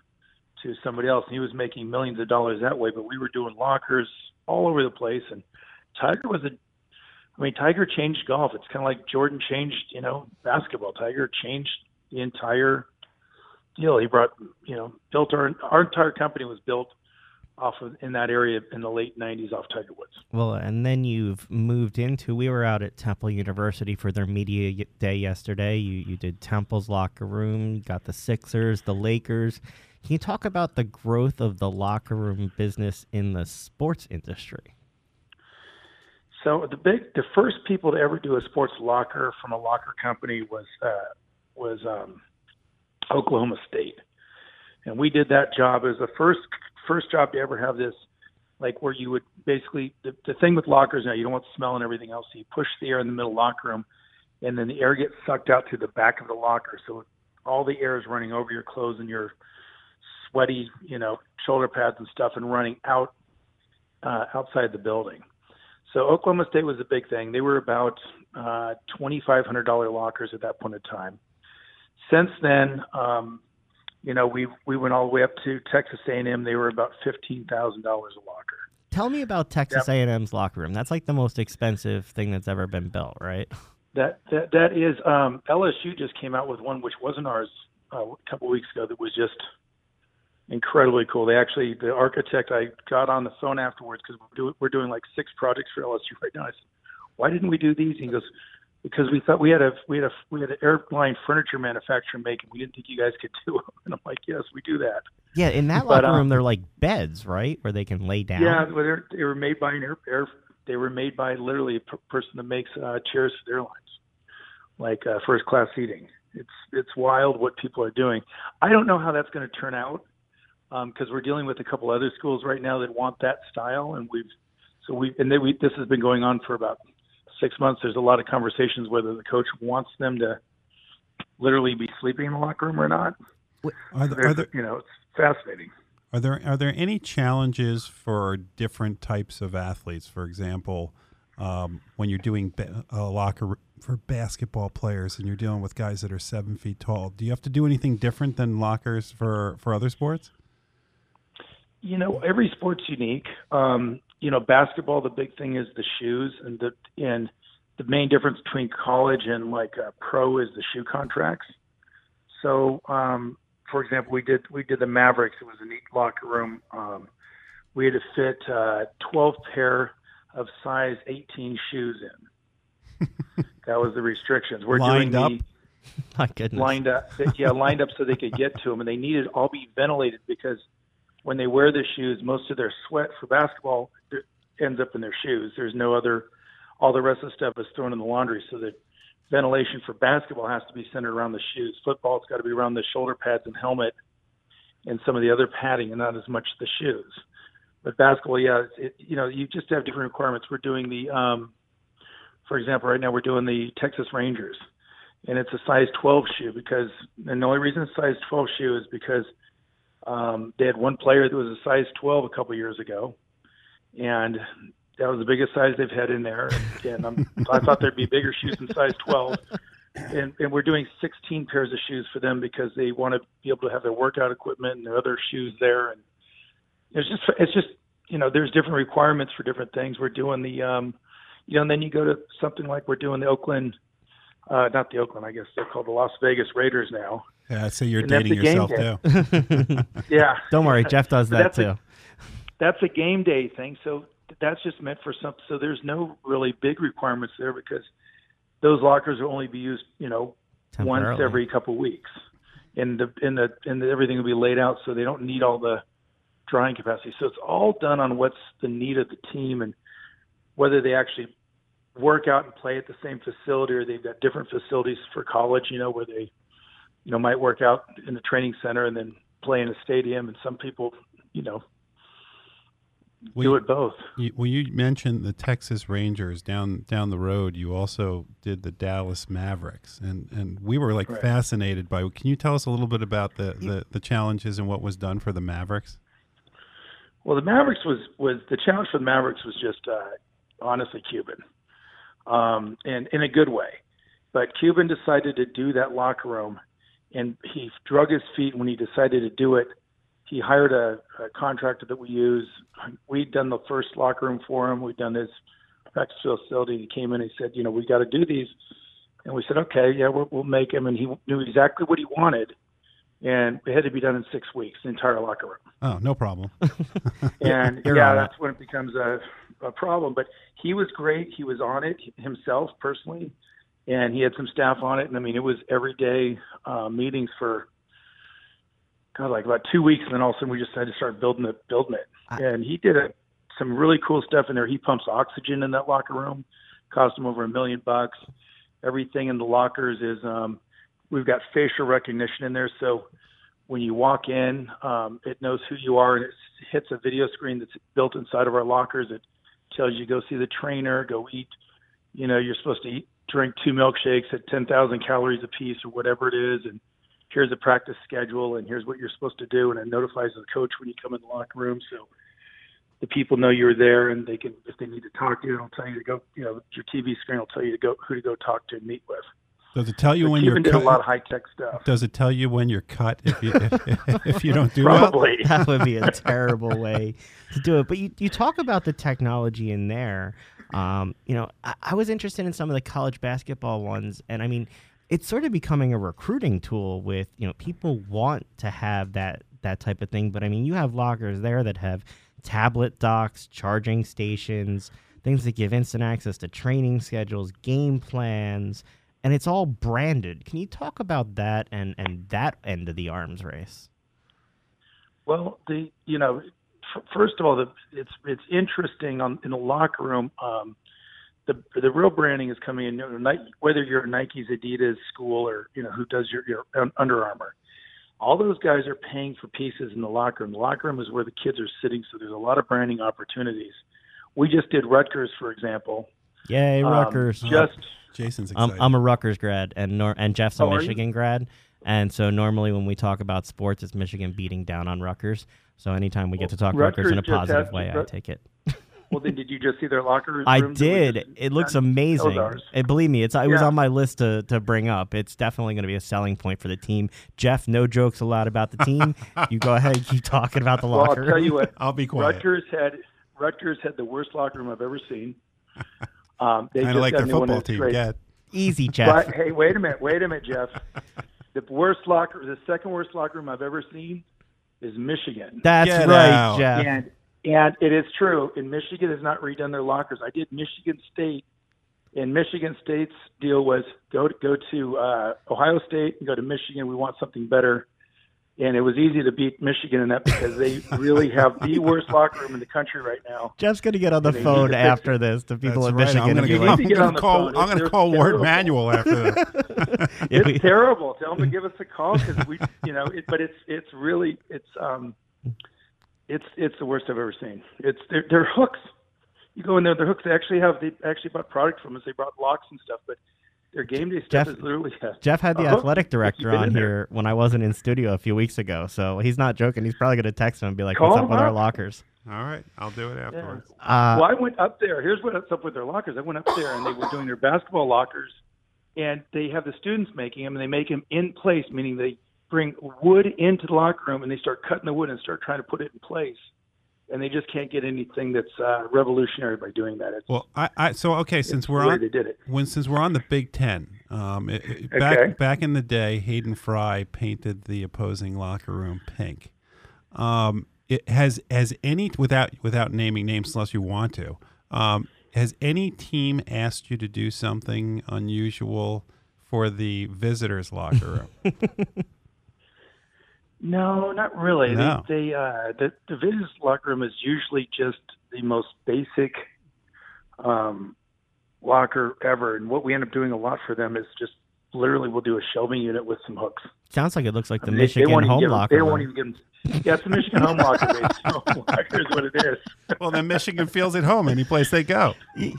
to somebody else. And he was making millions of dollars that way. But we were doing lockers all over the place. And Tiger was a, I mean, Tiger changed golf. It's kind of like Jordan changed, you know, basketball. Tiger changed the entire deal. He brought, you know, built our our entire company was built off of in that area in the late '90s off Tiger Woods.
Well, and then you've moved into. We were out at Temple University for their media day yesterday. You you did Temple's locker room. You got the Sixers, the Lakers. Can you talk about the growth of the locker room business in the sports industry?
So the big, the first people to ever do a sports locker from a locker company was uh, was um, Oklahoma State, and we did that job as the first first job to ever have this, like where you would basically the, the thing with lockers now you don't want smell and everything else. So you push the air in the middle locker room, and then the air gets sucked out through the back of the locker, so all the air is running over your clothes and your sweaty, you know, shoulder pads and stuff, and running out uh, outside the building. So Oklahoma State was a big thing. They were about uh, twenty-five hundred dollar lockers at that point in time. Since then, um, you know, we we went all the way up to Texas A&M. They were about fifteen thousand dollars a locker.
Tell me about Texas A&M's locker room. That's like the most expensive thing that's ever been built, right?
That that that is um, LSU just came out with one which wasn't ours uh, a couple weeks ago. That was just incredibly cool. They actually the architect I got on the phone afterwards because we're, do, we're doing like six projects for LSU right now. I said, why didn't we do these? And he goes, because we thought we had a we had a we had an airline furniture manufacturer making. We didn't think you guys could do them. And I'm like, yes, we do that.
Yeah, in that
But,
locker room,
um,
they're like beds, right, where they can lay down.
Yeah, well, they're, they were made by an air, air. They were made by literally a per- person that makes uh, chairs for the airlines, like uh, first class seating. It's it's wild what people are doing. I don't know how that's going to turn out because um, we're dealing with a couple other schools right now that want that style, and we've so we and they, we, this has been going on for about six months. There's a lot of conversations whether the coach wants them to literally be sleeping in the locker room or not.
Are there, are there,
you know, it's fascinating.
Are there are there any challenges for different types of athletes? For example, um, when you're doing a locker for basketball players and you're dealing with guys that are seven feet tall, do you have to do anything different than lockers for for other sports?
You know, every sport's unique. Um, you know, basketball, the big thing is the shoes, and the and the main difference between college and like a pro is the shoe contracts. So, um, for example, we did we did the Mavericks. It was a neat locker room. Um, we had to fit uh, 12 pair of size 18 shoes in. that was the restrictions.
We're lined
doing
up.
The,
My goodness.
Lined up, yeah, lined up so they could get to them, and they needed all be ventilated because when they wear the shoes, most of their sweat for basketball ends up in their shoes. There's no other. All the rest of the stuff is thrown in the laundry, so that ventilation for basketball has to be centered around the shoes. Football's got to be around the shoulder pads and helmet, and some of the other padding, and not as much the shoes. But basketball, yeah, it, you know, you just have different requirements. We're doing the, um, for example, right now we're doing the Texas Rangers, and it's a size 12 shoe because, and the only reason it's size 12 shoe is because um, they had one player that was a size 12 a couple years ago, and that was the biggest size they've had in there. And I'm, I thought there'd be bigger shoes in size 12. And, and we're doing 16 pairs of shoes for them because they want to be able to have their workout equipment and their other shoes there. And it's just, it's just, you know, there's different requirements for different things. We're doing the, um, you know, and then you go to something like we're doing the Oakland, uh, not the Oakland, I guess they're called the Las Vegas Raiders now.
Yeah, I say you're and dating yourself too.
yeah.
Don't worry, Jeff does that too.
A, that's a game day thing. So that's just meant for some. So there's no really big requirements there because those lockers will only be used, you know, once every couple of weeks, and the and the and the, everything will be laid out so they don't need all the drying capacity. So it's all done on what's the need of the team and whether they actually work out and play at the same facility or they've got different facilities for college, you know, where they, you know, might work out in the training center and then play in a stadium. And some people, you know, well, do it both.
You, well, you mentioned the Texas Rangers down down the road. You also did the Dallas Mavericks, and, and we were like right. fascinated by. Can you tell us a little bit about the, the, the challenges and what was done for the Mavericks?
Well, the Mavericks was was the challenge for the Mavericks was just uh, honestly Cuban, um, and in a good way. But Cuban decided to do that locker room, and he drug his feet when he decided to do it he hired a, a contractor that we use. We'd done the first locker room for him. We'd done his practice facility. He came in and he said, you know, we got to do these. And we said, okay, yeah, we'll, we'll make him. And he knew exactly what he wanted. And it had to be done in six weeks, the entire locker room.
Oh, no problem.
and yeah, that's when it becomes a, a problem. But he was great. He was on it himself personally. And he had some staff on it. And I mean, it was everyday uh, meetings for God, like about two weeks, and then all of a sudden we just had to start building it, building it. I, and he did a, some really cool stuff in there. He pumps oxygen in that locker room, cost him over a million bucks. Everything in the lockers is, um, we've got facial recognition in there, so when you walk in, um, it knows who you are, and it hits a video screen that's built inside of our lockers. It tells you go see the trainer, go eat. You know, you're supposed to eat, drink two milkshakes at 10,000 calories a piece or whatever it is, and here's a practice schedule and here's what you're supposed to do and it notifies the coach when you come in the locker room so the people know you're there and they can if they need to talk to you it'll tell you to go you know your TV screen will tell you to go who to go talk to and meet with.
Does it tell you when you're
did
cut?
a lot of high tech stuff.
Does it tell you when you're cut if you if, if you don't do it.
Probably.
Well? That would be a terrible way to do it. But you, you talk about the technology in there. Um, you know, I, I was interested in some of the college basketball ones, and I mean, it's sort of becoming a recruiting tool with you know people want to have that that type of thing but i mean you have lockers there that have tablet docks charging stations things that give instant access to training schedules game plans and it's all branded. Can you talk about that and and that end of the arms race?
Well the you know f- first of all the, it's it's interesting on in the locker room um, the the real branding is coming in. You know, Nike, whether you're Nike's, Adidas, school, or you know who does your your Under Armour. All those guys are paying for pieces in the locker room. The locker room is where the kids are sitting, so there's a lot of branding opportunities. We just did Rutgers, for example.
Yay,
Um,
Rutgers!
just
Jason's
I'm. I'm a Rutgers grad, and nor- and Jeff's a
Oh.
Michigan grad, and so normally when we talk about sports, it's Michigan beating down on Rutgers. So anytime we get to talk Rutgers, in a positive
has-
way, I take it.
well, then did you just see their locker room?
I
rooms? It was
did. It looks amazing.
those.
And believe me, it's it was on my list to to bring up. It's definitely going to be a selling point for the team. Jeff, no jokes allowed about the team. you go ahead and keep talking about the
Well, I'll
locker
tell
room.
you what.
I'll be quiet.
Rutgers had Rutgers had the worst locker room I've ever seen. Um, they
Kind of like
got
the
a new one
football team.
great.
Get
Easy, Jeff.
But hey, wait a minute, wait a minute, Jeff. The worst locker, the second worst locker room I've ever seen is Michigan.
That's
Get
right,
out.
Jeff.
and and it is true. And Michigan has not redone their lockers. I did Michigan State, and Michigan State's deal was go to, go to uh, Ohio State and go to Michigan. We want something better. And it was easy to beat Michigan in that because they really have the worst locker room in the country right now.
Jeff's going to get on the phone
to fix
after this to people
That's
in
right.
Michigan.
I'm gonna,
be like,
to
I'm
get
gonna
on the
call.
phone.
I'm gonna
They're
call Warde
terrible.
Manuel after this.
It's terrible. Tell them to give us a call because we, you know, it, but it's it's really it's um, it's it's the worst I've ever seen. It's they're, they're hooks. You go in there, they're hooks. They actually have they actually bought product from us. They brought locks and stuff, but their game day stuff
Jeff-
is literally a,
Jeff had the
a hook.
athletic director on
in there.
here when I wasn't in studio a few weeks ago, so he's not joking. He's probably going to text him and be like,
Call
"What's up
him
with our lockers?"
All right, I'll do it afterwards.
Uh,
well, I went up there. Here's what's up with their lockers. I went up there and they were doing their basketball lockers, and they have the students making them, and they make them in place, meaning they bring wood into the locker room and they start cutting the wood and start trying to put it in place. And they just can't get anything that's uh, revolutionary by doing that. It's
Well, I, I so okay. Since we're
way
on,
they did it.
when since we're on the Big Ten, um, it, it- back
Okay.
back in the day, Hayden Fry painted the opposing locker room pink. Um, it has has any without without naming names unless you want to. Um, has any team asked you to do something unusual for the visitors' locker room?
No, not really.
No.
They, they uh, the the visitors locker room is usually just the most basic um, locker ever, and what we end up doing a lot for them is just literally we'll do a shelving unit with some hooks.
sounds like it looks like the
I mean,
Michigan
they won't
home
give 'em-
locker
They
room.
won't even give them. Yeah, it's the Michigan home locker. Based home locker is what it is.
well, then Michigan feels at home any place they go.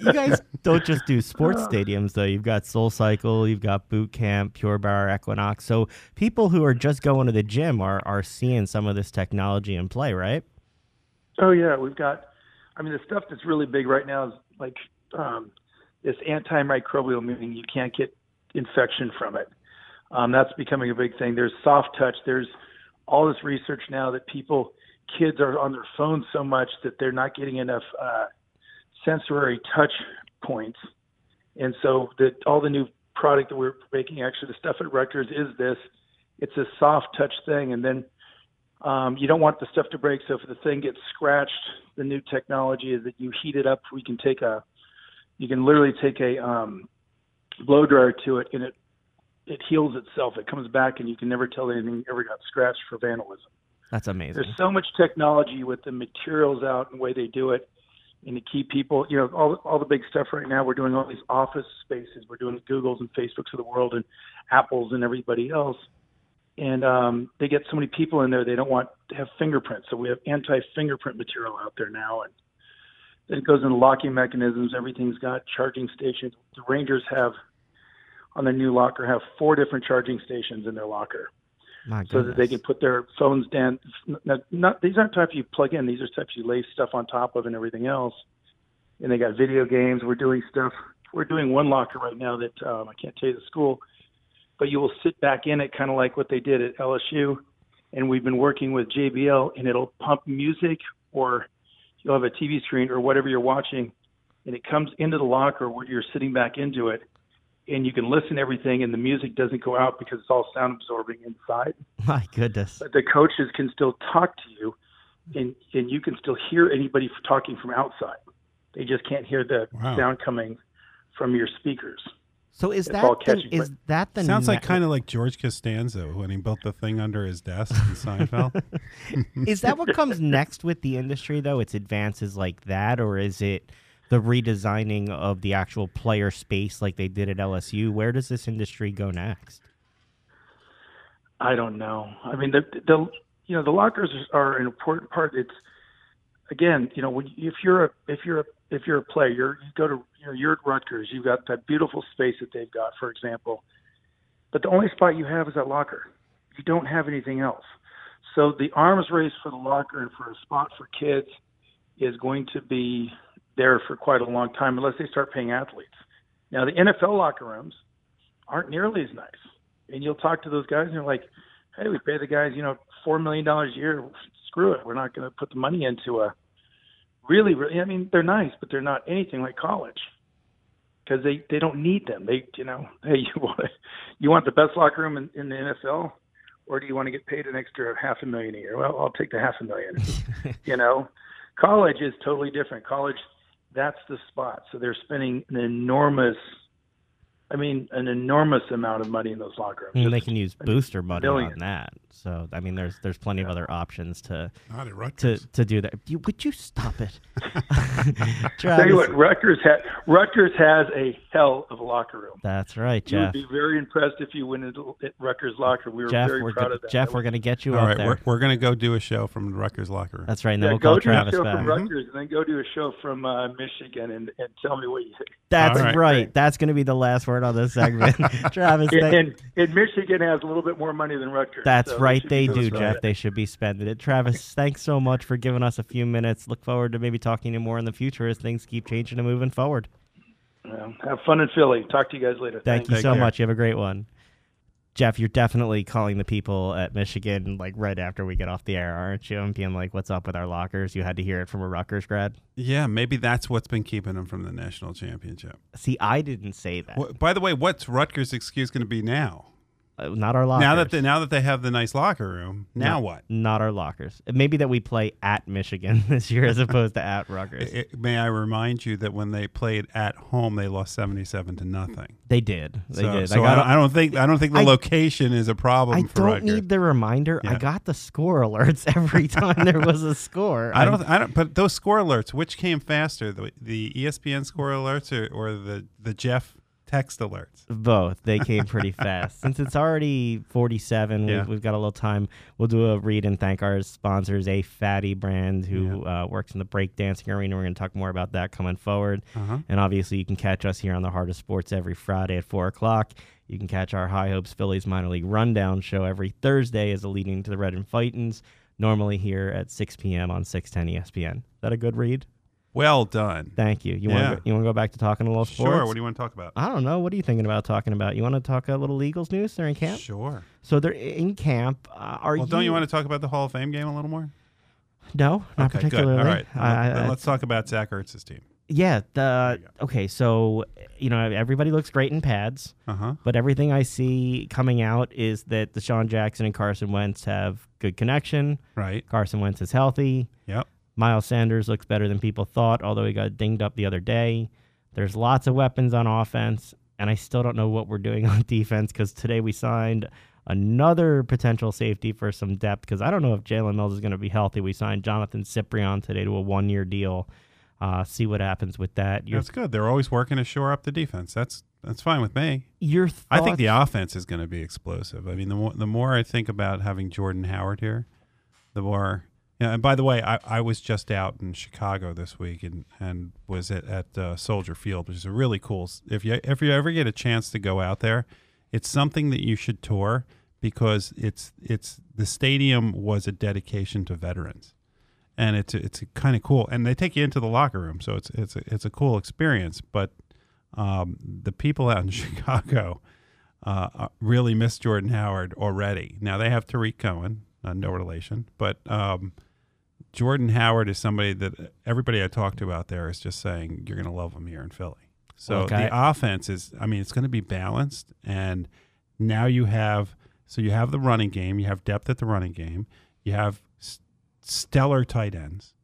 you guys don't just do sports stadiums though. You've got SoulCycle, you've got Boot Camp, Pure Barre, Equinox. So people who are just going to the gym are are seeing some of this technology in play, right?
Oh yeah, we've got. I mean, the stuff that's really big right now is like um, this antimicrobial, meaning you can't get infection from it. Um, that's becoming a big thing. There's soft touch. There's all this research now that people, kids are on their phones so much that they're not getting enough uh, sensory touch points, and so that all the new product that we're making, actually the stuff at Rutgers is this. It's a soft touch thing, and then um, you don't want the stuff to break. So if the thing gets scratched, the new technology is that you heat it up. We can take a, you can literally take a um, blow dryer to it, and it it heals itself. It comes back, and you can never tell anything ever got scratched for vandalism.
That's amazing.
There's so much technology with the materials out and the way they do it, and to keep people, you know, all all the big stuff right now. We're doing all these office spaces. We're doing Googles and Facebooks of the world and Apples and everybody else, and um, they get so many people in there. They don't want to have fingerprints, so we have anti-fingerprint material out there now, and it goes into locking mechanisms. Everything's got charging stations. The Rangers have on their new locker have four different charging stations in their locker so that they can put their phones down. Not, not these aren't types you plug in; these are types you lay stuff on top of and everything else. And they got video games. We're doing stuff. We're doing one locker right now that um, I can't tell you the school, but you will sit back in it, kind of like what they did at LSU. And we've been working with JBL, and it'll pump music, or you'll have a TV screen or whatever you're watching, and it comes into the locker where you're sitting back into it, and you can listen to everything, and the music doesn't go out because it's all sound absorbing inside
My goodness.
but the coaches can still talk to you and and you can still hear anybody talking from outside they just can't hear the
Wow.
sound coming from your speakers
So is
It's
that
all
the,
catchy,
is that the
Sounds like kind of like George Costanza when he built the thing under his desk in Seinfeld.
is that what comes next with the industry though? It's advances like that, or is it the redesigning of the actual player space like they did at LSU. Where does this industry go next?
I don't know. I mean, the the you know the lockers are an important part. It's again, you know, when if you're a if you're a if you're a player, you're, you go to you know you're at Rutgers. You've got that beautiful space that they've got, for example. But the only spot you have is that locker. You don't have anything else. So the arms race for the locker and for a spot for kids is going to be there for quite a long time unless they start paying athletes. Now the NFL locker rooms aren't nearly as nice. And you'll talk to those guys and they're like, Hey, we pay the guys, you know, four million dollars a year. Screw it. We're not gonna put the money into a really, really I mean, they're nice, but they're not anything like college. Because they, they don't need them. They you know, hey, you want you want the best locker room in, in the NFL? or do you want to get paid an extra half a million a year? Well, I'll take the half a million. you know, college is totally different. College, that's the spot. So they're spending an enormous, I mean, an enormous amount of money in those locker rooms.
I mean, they can use booster money
million.
on that. So I mean, there's there's plenty of other options to to to do that. You, would you stop it,
Tell you what,
Travis?
Rutgers, ha- Rutgers has a hell of a locker room.
That's right,
You would
Jeff.
be very impressed if you went into at Rutgers locker. We were
Jeff,
very
we're
proud
go-
of that.
Jeff,
That
we're gonna get you
All
up
right,
there.
we're, we're going to go do a show from the Rutgers locker room.
That's right. And then
yeah,
we'll
go
call
do
Travis
a show
back.
from Rutgers and then go do a show from uh, Michigan and, and tell me what you think.
That's
All right.
right. That's going to be the last word on this segment. Travis,
And,
thank-
and, and Michigan has a little bit more money than Rutgers.
that's
so
right. They do,
good.
Jeff. They should be spending it. Travis, thanks so much for giving us a few minutes. Look forward to maybe talking to you more in the future as things keep changing and moving forward.
Yeah, have fun in Philly. Talk to you guys later.
Thank
Thanks.
you
Take
so
care.
much. You have a great one. Jeff, you're definitely calling the people at Michigan like right after we get off the air, aren't you? And being like, "What's up with our lockers?" You had to hear it from a Rutgers grad.
Yeah, maybe that's what's been keeping them from the national championship.
See, I didn't say that.
Wh- By the way, what's Rutgers' excuse going to be now?
Uh, not our lockers.
Now that they, now that they have the nice locker room, now
No,
what?
Not our lockers. Maybe that we play at Michigan this year as opposed to at Rutgers.
I- I- may I remind you that when they played at home, they lost seventy-seven to nothing.
They did. They
so
did.
so I,
got
don't, I don't think I don't think the
I-
location is a problem
I don't
Rutgers.
need the reminder. I got the score alerts every time there was a score.
I don't. I don't. But those score alerts, which came faster, the, the ESPN score alerts or, or the the Jeff text alerts?
Both. They came pretty fast. Since it's already 47,
Yeah.
we've, we've got a little time. We'll do a read and thank our sponsors, A Fatty Brand, who uh, works in the breakdancing arena. We're going to talk more about that coming forward.
Uh-huh.
And obviously, you can catch us here on the Heart of Sports every Friday at 4 o'clock. You can catch our High Hopes Phillies minor league rundown show every Thursday as a leading to the Reading Fightins, normally here at 6 p.m. on 610 ESPN. Is that a good read?
Well done.
Thank you. You
Yeah.
want to you want to go back to talking a little sports?
Sure. What do you want to talk about?
I don't know. What are you thinking about talking about? You want to talk a little Eagles news? They're in camp.
Sure.
So they're in camp. Uh, are
Well,
you?
don't you want to talk about the Hall of Fame game a little more?
No, not
okay,
particularly.
good. All right.
I- I-
Then
I-
let's talk about Zach Ertz's team.
yeah. The okay. So you know everybody looks great in pads,
Uh huh.
but everything I see coming out is that DeSean Jackson and Carson Wentz have good connection.
Right.
Carson Wentz is healthy.
Yep.
Miles Sanders looks better than people thought, although he got dinged up the other day. There's lots of weapons on offense, and I still don't know what we're doing on defense because today we signed another potential safety for some depth because I don't know if Jalen Mills is going to be healthy. We signed Johnathan Cyprien today to a one year deal. Uh, see what happens with that. Your,
That's good. They're always working to shore up the defense. That's that's fine with me.
your thoughts?
I think the offense is going to be explosive. I mean, the more the more I think about having Jordan Howard here, the more. Yeah, and by the way, I, I was just out in Chicago this week and, and was at, at uh, Soldier Field, which is a really cool. If you if you ever get a chance to go out there, it's something that you should tour because it's it's the stadium was a dedication to veterans, and it's it's kind of cool. And they take you into the locker room, so it's it's a, it's a cool experience. But um, the people out in Chicago uh, uh, really miss Jordan Howard already. Now they have Tarik Cohen, uh, no relation, but um, Jordan Howard is somebody that everybody I talk to out there is just saying you're going to love him here in Philly. So
Okay.
the offense is, I mean, it's going to be balanced, and now you have so you have the running game, you have depth at the running game, you have stellar tight ends,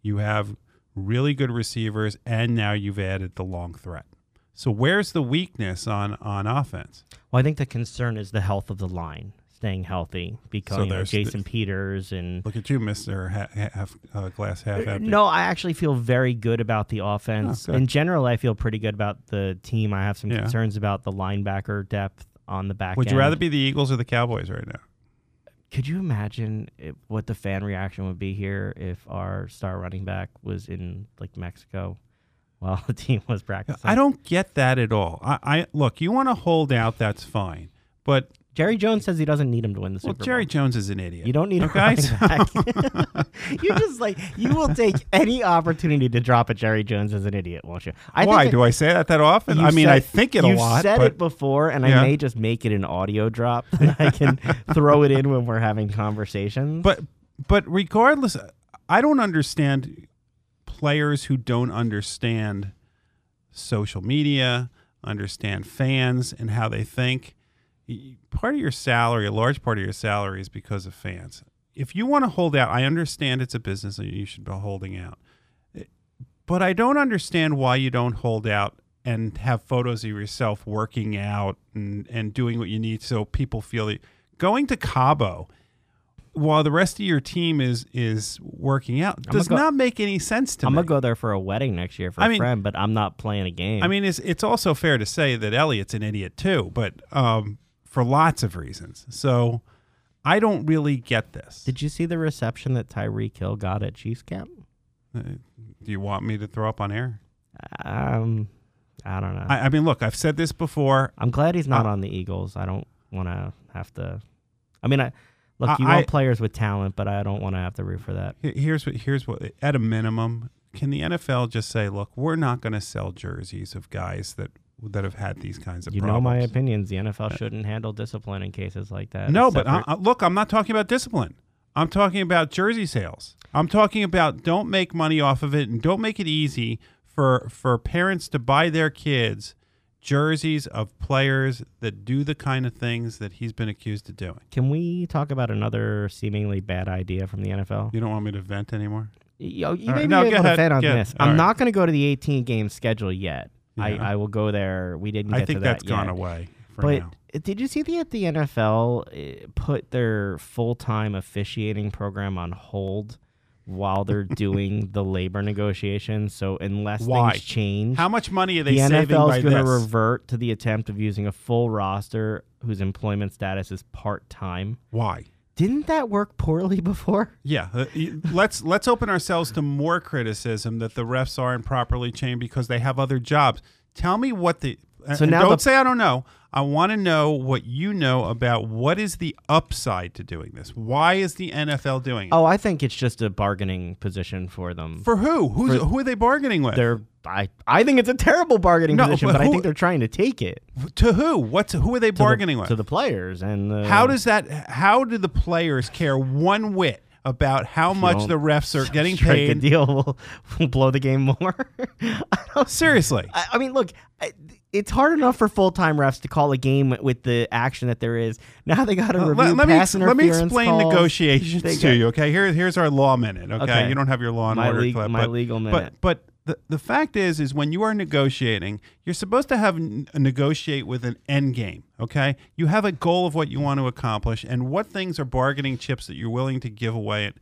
you have really good receivers, and now you've added the long threat. So where's the weakness on on offense?
Well, I think the concern is the health of the line. Staying healthy because
So
you know, Jason Peters and
Look at you, Mister ha- ha- Half uh, Glass Half Empty.
no, I actually feel very good about the offense.
Oh.
In general, I feel pretty good about the team. I have some
Yeah.
concerns about the linebacker depth on the back
Would
end.
you rather be the Eagles or the Cowboys right now?
Could you imagine if, what the fan reaction would be here if our star running back was in like Mexico while the team was practicing?
I don't get that at all. I, I look, you want to hold out, that's fine, but
Jerry Jones says he doesn't need him to win the
well,
Super
Jerry
Bowl.
Jones is an idiot.
You don't need a
okay?
running
So-
back. you just like you will take any opportunity to drop a Jerry Jones as an idiot, won't you? I
Why do I say that that often? I mean,
said-
I think it a lot.
you've said
but
it before, and
Yeah.
I may just make it an audio drop that I can throw it in when we're having conversations.
But but regardless, I don't understand players who don't understand social media, understand fans and how they think. Part of your salary, a large part of your salary, is because of fans. If you want to hold out, I understand it's a business and you should be holding out. But I don't understand why you don't hold out and have photos of yourself working out and, and doing what you need so people feel that going to Cabo while the rest of your team is is working out does
go-
not make any sense to me.
I'm gonna go there for a wedding next year for
I
a
mean-
friend, but I'm not playing a game.
I mean, it's it's also fair to say that Elliott's an idiot too, but um, for lots of reasons. So I don't really get this.
did you see the reception that Tyreek Hill got at Chiefs camp?
Uh, do you want me to throw up on air?
Um, I don't know.
I, I mean, look, I've said this before.
I'm glad he's not
Uh,
on the Eagles. I don't want to have to. I mean, I look. You
I-
want players with talent, but I don't want to have to root for that.
Here's what here's what at a minimum, can the NFL just say, look, we're not going to sell jerseys of guys that that have had these kinds of
You know my opinions. The NFL uh, shouldn't handle discipline in cases like that.
No, but I, I- look, I'm not talking about discipline. I'm talking about jersey sales. I'm talking about don't make money off of it and don't make it easy for for parents to buy their kids jerseys of players that do the kind of things that he's been accused of doing.
can we talk about another seemingly bad idea from the NFL?
You don't want me to vent anymore?
Yo, you
All
may
right,
be
no,
able to
ahead.
vent on
Yeah,
this. I'm not going to go to the 18 game schedule yet.
Yeah.
I, I will go there. We didn't. Get
I think
to that
that's gone
yet.
away for
But
now.
did you see that the NFL uh, put their full time officiating program on hold while they're doing the labor negotiations? So unless
Why?
things change,
How much money are they
the
saving
NFL
by
is going to revert to the attempt of using a full roster whose employment status is part time.
Why?
Didn't that work poorly before?
Yeah, uh, let's let's open ourselves to more criticism that the refs aren't properly trained because they have other jobs. Tell me what the
So now
don't
the-
say I don't know. I want to know what you know about what is the upside to doing this. Why is the NFL doing it?
Oh, I think it's just a bargaining position for them.
For who? Who's
For-
who are they bargaining with?
they're I, I think it's a terrible bargaining
No,
position,
but
but I think they're trying to take it.
to who? What's who are they
to the-
bargaining with?
to the players and the,
how does that? How do the players care one whit about how much the refs are getting
strike a deal will, will blow the game more. I, don't-
Seriously,
I, I mean, look, I- it's hard enough for full time refs to call a game with the action that there is. Now they got to
Uh,
review
let, let me
pass
ex- let me explain
calls.
negotiations
They
to
got-
you. Okay, here here's our law minute. Okay,
Okay.
you don't have your law and
My
order
leg-
clip,
my
but,
legal minute.
But but the the fact is is when you are negotiating, you're supposed to have n- negotiate with an end game. Okay, you have a goal of what you want to accomplish and what things are bargaining chips that you're willing to give away. It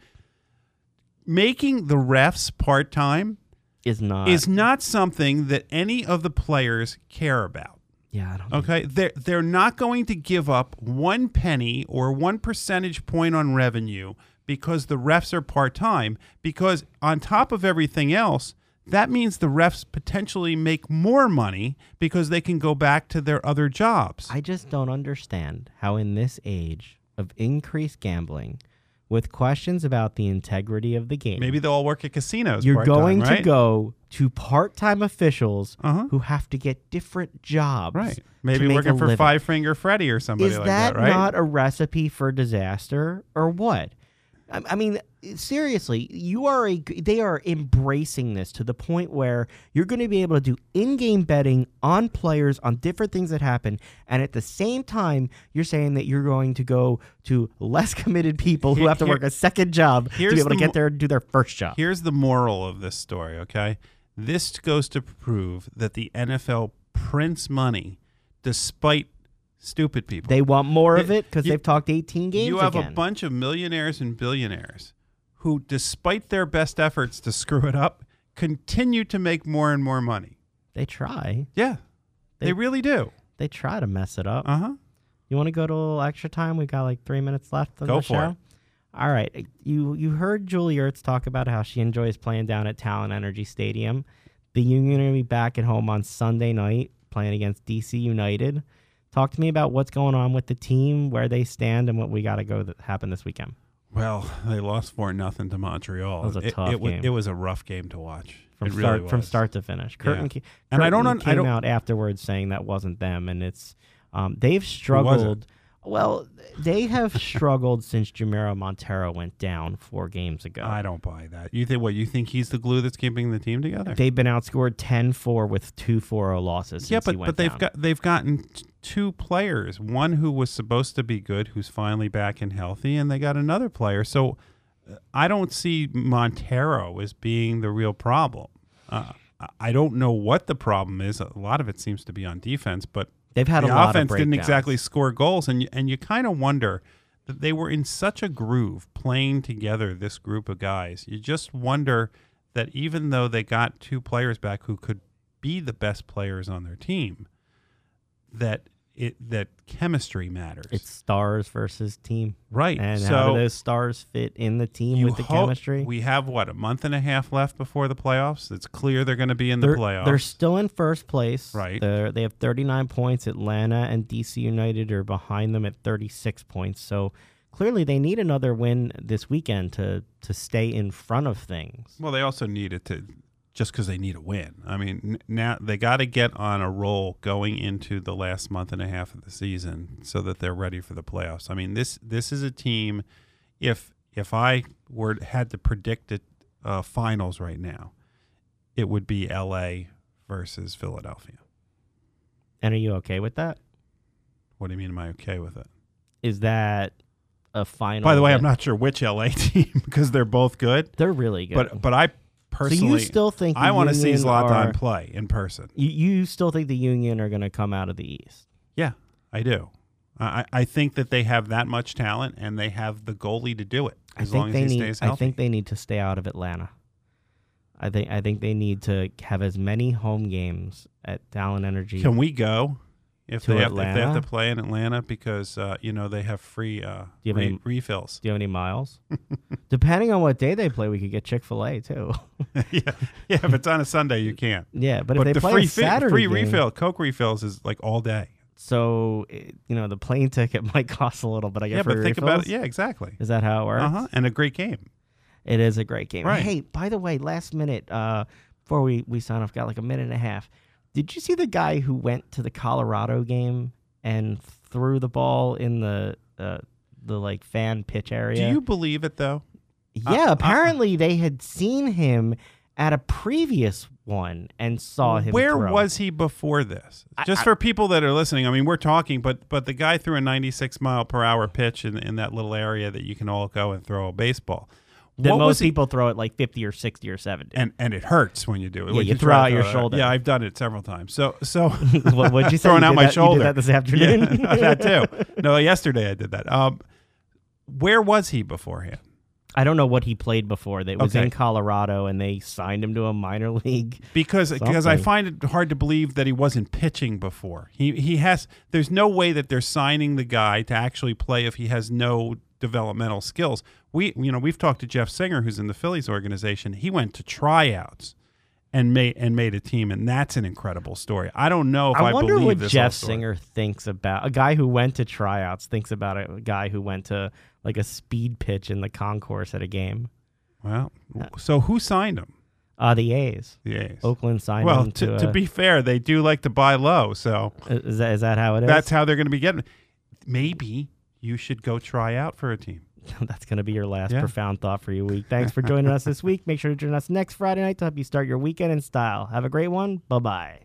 making the refs part time
is not
is not something that any of the players care about.
yeah. I don't
Okay, they're they're not going to give up one penny or one percentage point on revenue because the refs are part time. Because on top of everything else, that means the refs potentially make more money because they can go back to their other jobs.
I just don't understand how, in this age of increased gambling, with questions about the integrity of the game,
Maybe they'll all work at casinos.
you're going
right?
to go to part-time officials
Uh-huh.
who have to get different jobs.
right. Maybe working for
living.
Five Finger Freddy or somebody
Is
like
that,
that, right?
not a recipe for disaster or what? I, I mean, seriously, you are a. They are embracing this to the point where you're going to be able to do in-game betting on players on different things that happen, and at the same time, you're saying that you're going to go to less committed people who have to work a second job to be able to get there and do their first job.
Here's the moral of this story, okay? This goes to prove that the NFL prints money despite Stupid people.
They want more of it because they've talked 18 games
you have
again.
a bunch of millionaires and billionaires who, despite their best efforts to screw it up, continue to make more and more money.
they try.
Yeah, they,
They-
really do.
They try to mess it up.
Uh huh.
You want to go to a little extra time? We got like three minutes left on
Go
the
for
show.
it.
All right. You you heard Julie Ertz talk about how she enjoys playing down at Talen Energy Stadium. The Union will be back at home on Sunday night playing against DC United. Talk to me about what's going on with the team, where they stand, and what we got to go that happen this weekend.
Well, they lost four nothing to Montreal.
It was a
it,
tough
it,
game.
it was a rough game to watch.
From
it
start
really
from start to finish. Curtin,
Yeah. And I don't un- I
came
don't-
out afterwards saying that wasn't them, and it's um, they've struggled. Well, they have struggled since Jamiro Monteiro went down four games ago.
I don't buy that. You think what? You think he's the glue that's keeping the team together?
They've been outscored 10-4 with two 4-0 losses. Since
yeah, but but they've
down.
got they've gotten two players. One who was supposed to be good, who's finally back and healthy, and they got another player. So uh, I don't see Montero as being the real problem. Uh, I don't know what the problem is. A lot of it seems to be on defense, but
they've had
the
a lot
offense
of
didn't exactly score goals, and and you kind of wonder that they were in such a groove playing together. This group of guys, you just wonder that even though they got two players back who could be the best players on their team, that it that chemistry matters.
It's stars versus team.
right.
And
so
how do those stars fit in the team with the chemistry?
We have what a month and a half left before the playoffs. It's clear they're going to be in the
they're,
playoffs.
they're still in first place.
Right.
They're, they have 39 points. Atlanta and DC United are behind them at 36 points. So clearly they need another win this weekend to to stay in front of things.
Well, they also need it to just because they need a win. I mean, n- now they got to get on a roll going into the last month and a half of the season so that they're ready for the playoffs. I mean, this this is a team. If if I were had to predict it uh, finals right now, it would be L.A. versus Philadelphia.
And are you okay with that?
What do you mean? Am I okay with it?
Is that a final?
By the way, I'm not sure which LA team because they're both good.
They're really good.
But but I
so
personally,
you still think
I want to see Zlatan
are-
play in person.
You, you still think the Union are going to come out of the East?
Yeah, I do. I, I think that they have that much talent and they have the goalie to do it
I
as
think
long as
they
he
need.
stays
I think they need to stay out of Atlanta. I think. I think they need to have as many home games at Talen Energy.
Can we go if they have if they have to play in Atlanta because uh, you know they have free uh,
you have
re-
any-
refills?
Do you have any miles? Depending on what day they play, we could get Chick Fil A too.
yeah, yeah. If it's on a Sunday, you can't.
yeah, but,
But,
if they
the
play
free
Saturday
free
game-
refill, Coke refills is like all day.
so it- you know the plane ticket might cost a little, but I get
Yeah, but think
refills?
about it. Yeah, exactly.
Is that how it works?
Uh huh. And a great game.
It is a great game.
Right.
Hey, by the way, last minute, uh, before we, we sign off, got like a minute and a half. Did you see the guy who went to the Colorado game and threw the ball in the uh, the like fan pitch area?
Do you believe it though?
yeah,
uh,
apparently they had seen him at a previous one and saw him.
Where
throw.
was he before this?
I-
Just
I-
for people that are listening, I mean, we're talking, but but the guy threw a 96 mile per hour pitch in, in that little area that you can all go and throw a baseball.
That
What
most people throw it like fifty or sixty or seventy.
and and it hurts when you do it.
Yeah, you
try
throw out your
it.
shoulder.
Yeah, I've done it several times. So so
what would you say?
throwing
You
out my
that-
shoulder.
You did that this afternoon.
Yeah, that too. No, yesterday I did that. Um, where was he beforehand?
I don't know what he played before. That was
Okay.
in Colorado, and they signed him to a minor league.
because because I find it hard to believe that he wasn't pitching before. He he has there's no way that they're signing the guy to actually play if he has no developmental skills. We you know we've talked to Jeff Singer who's in the Phillies organization. He went to tryouts and made and made a team, and that's an incredible story. I don't know if I,
I wonder
believe
what
this
Jeff. Singer thinks about a guy who went to tryouts. Thinks about a guy who went to like a speed pitch in the concourse at a game.
Well, so who signed him?
Uh, the A's.
The A's.
Oakland signed
well,
him to.
to, to
a-
be fair, they do like to buy low, so
is that is that how it is?
that's how they're going to be getting. Maybe you should go try out for a team.
That's going to be your last
Yeah.
profound thought for your week. Thanks for joining us this week. Make sure to join us next Friday night to help you start your weekend in style. Have a great one. Bye bye.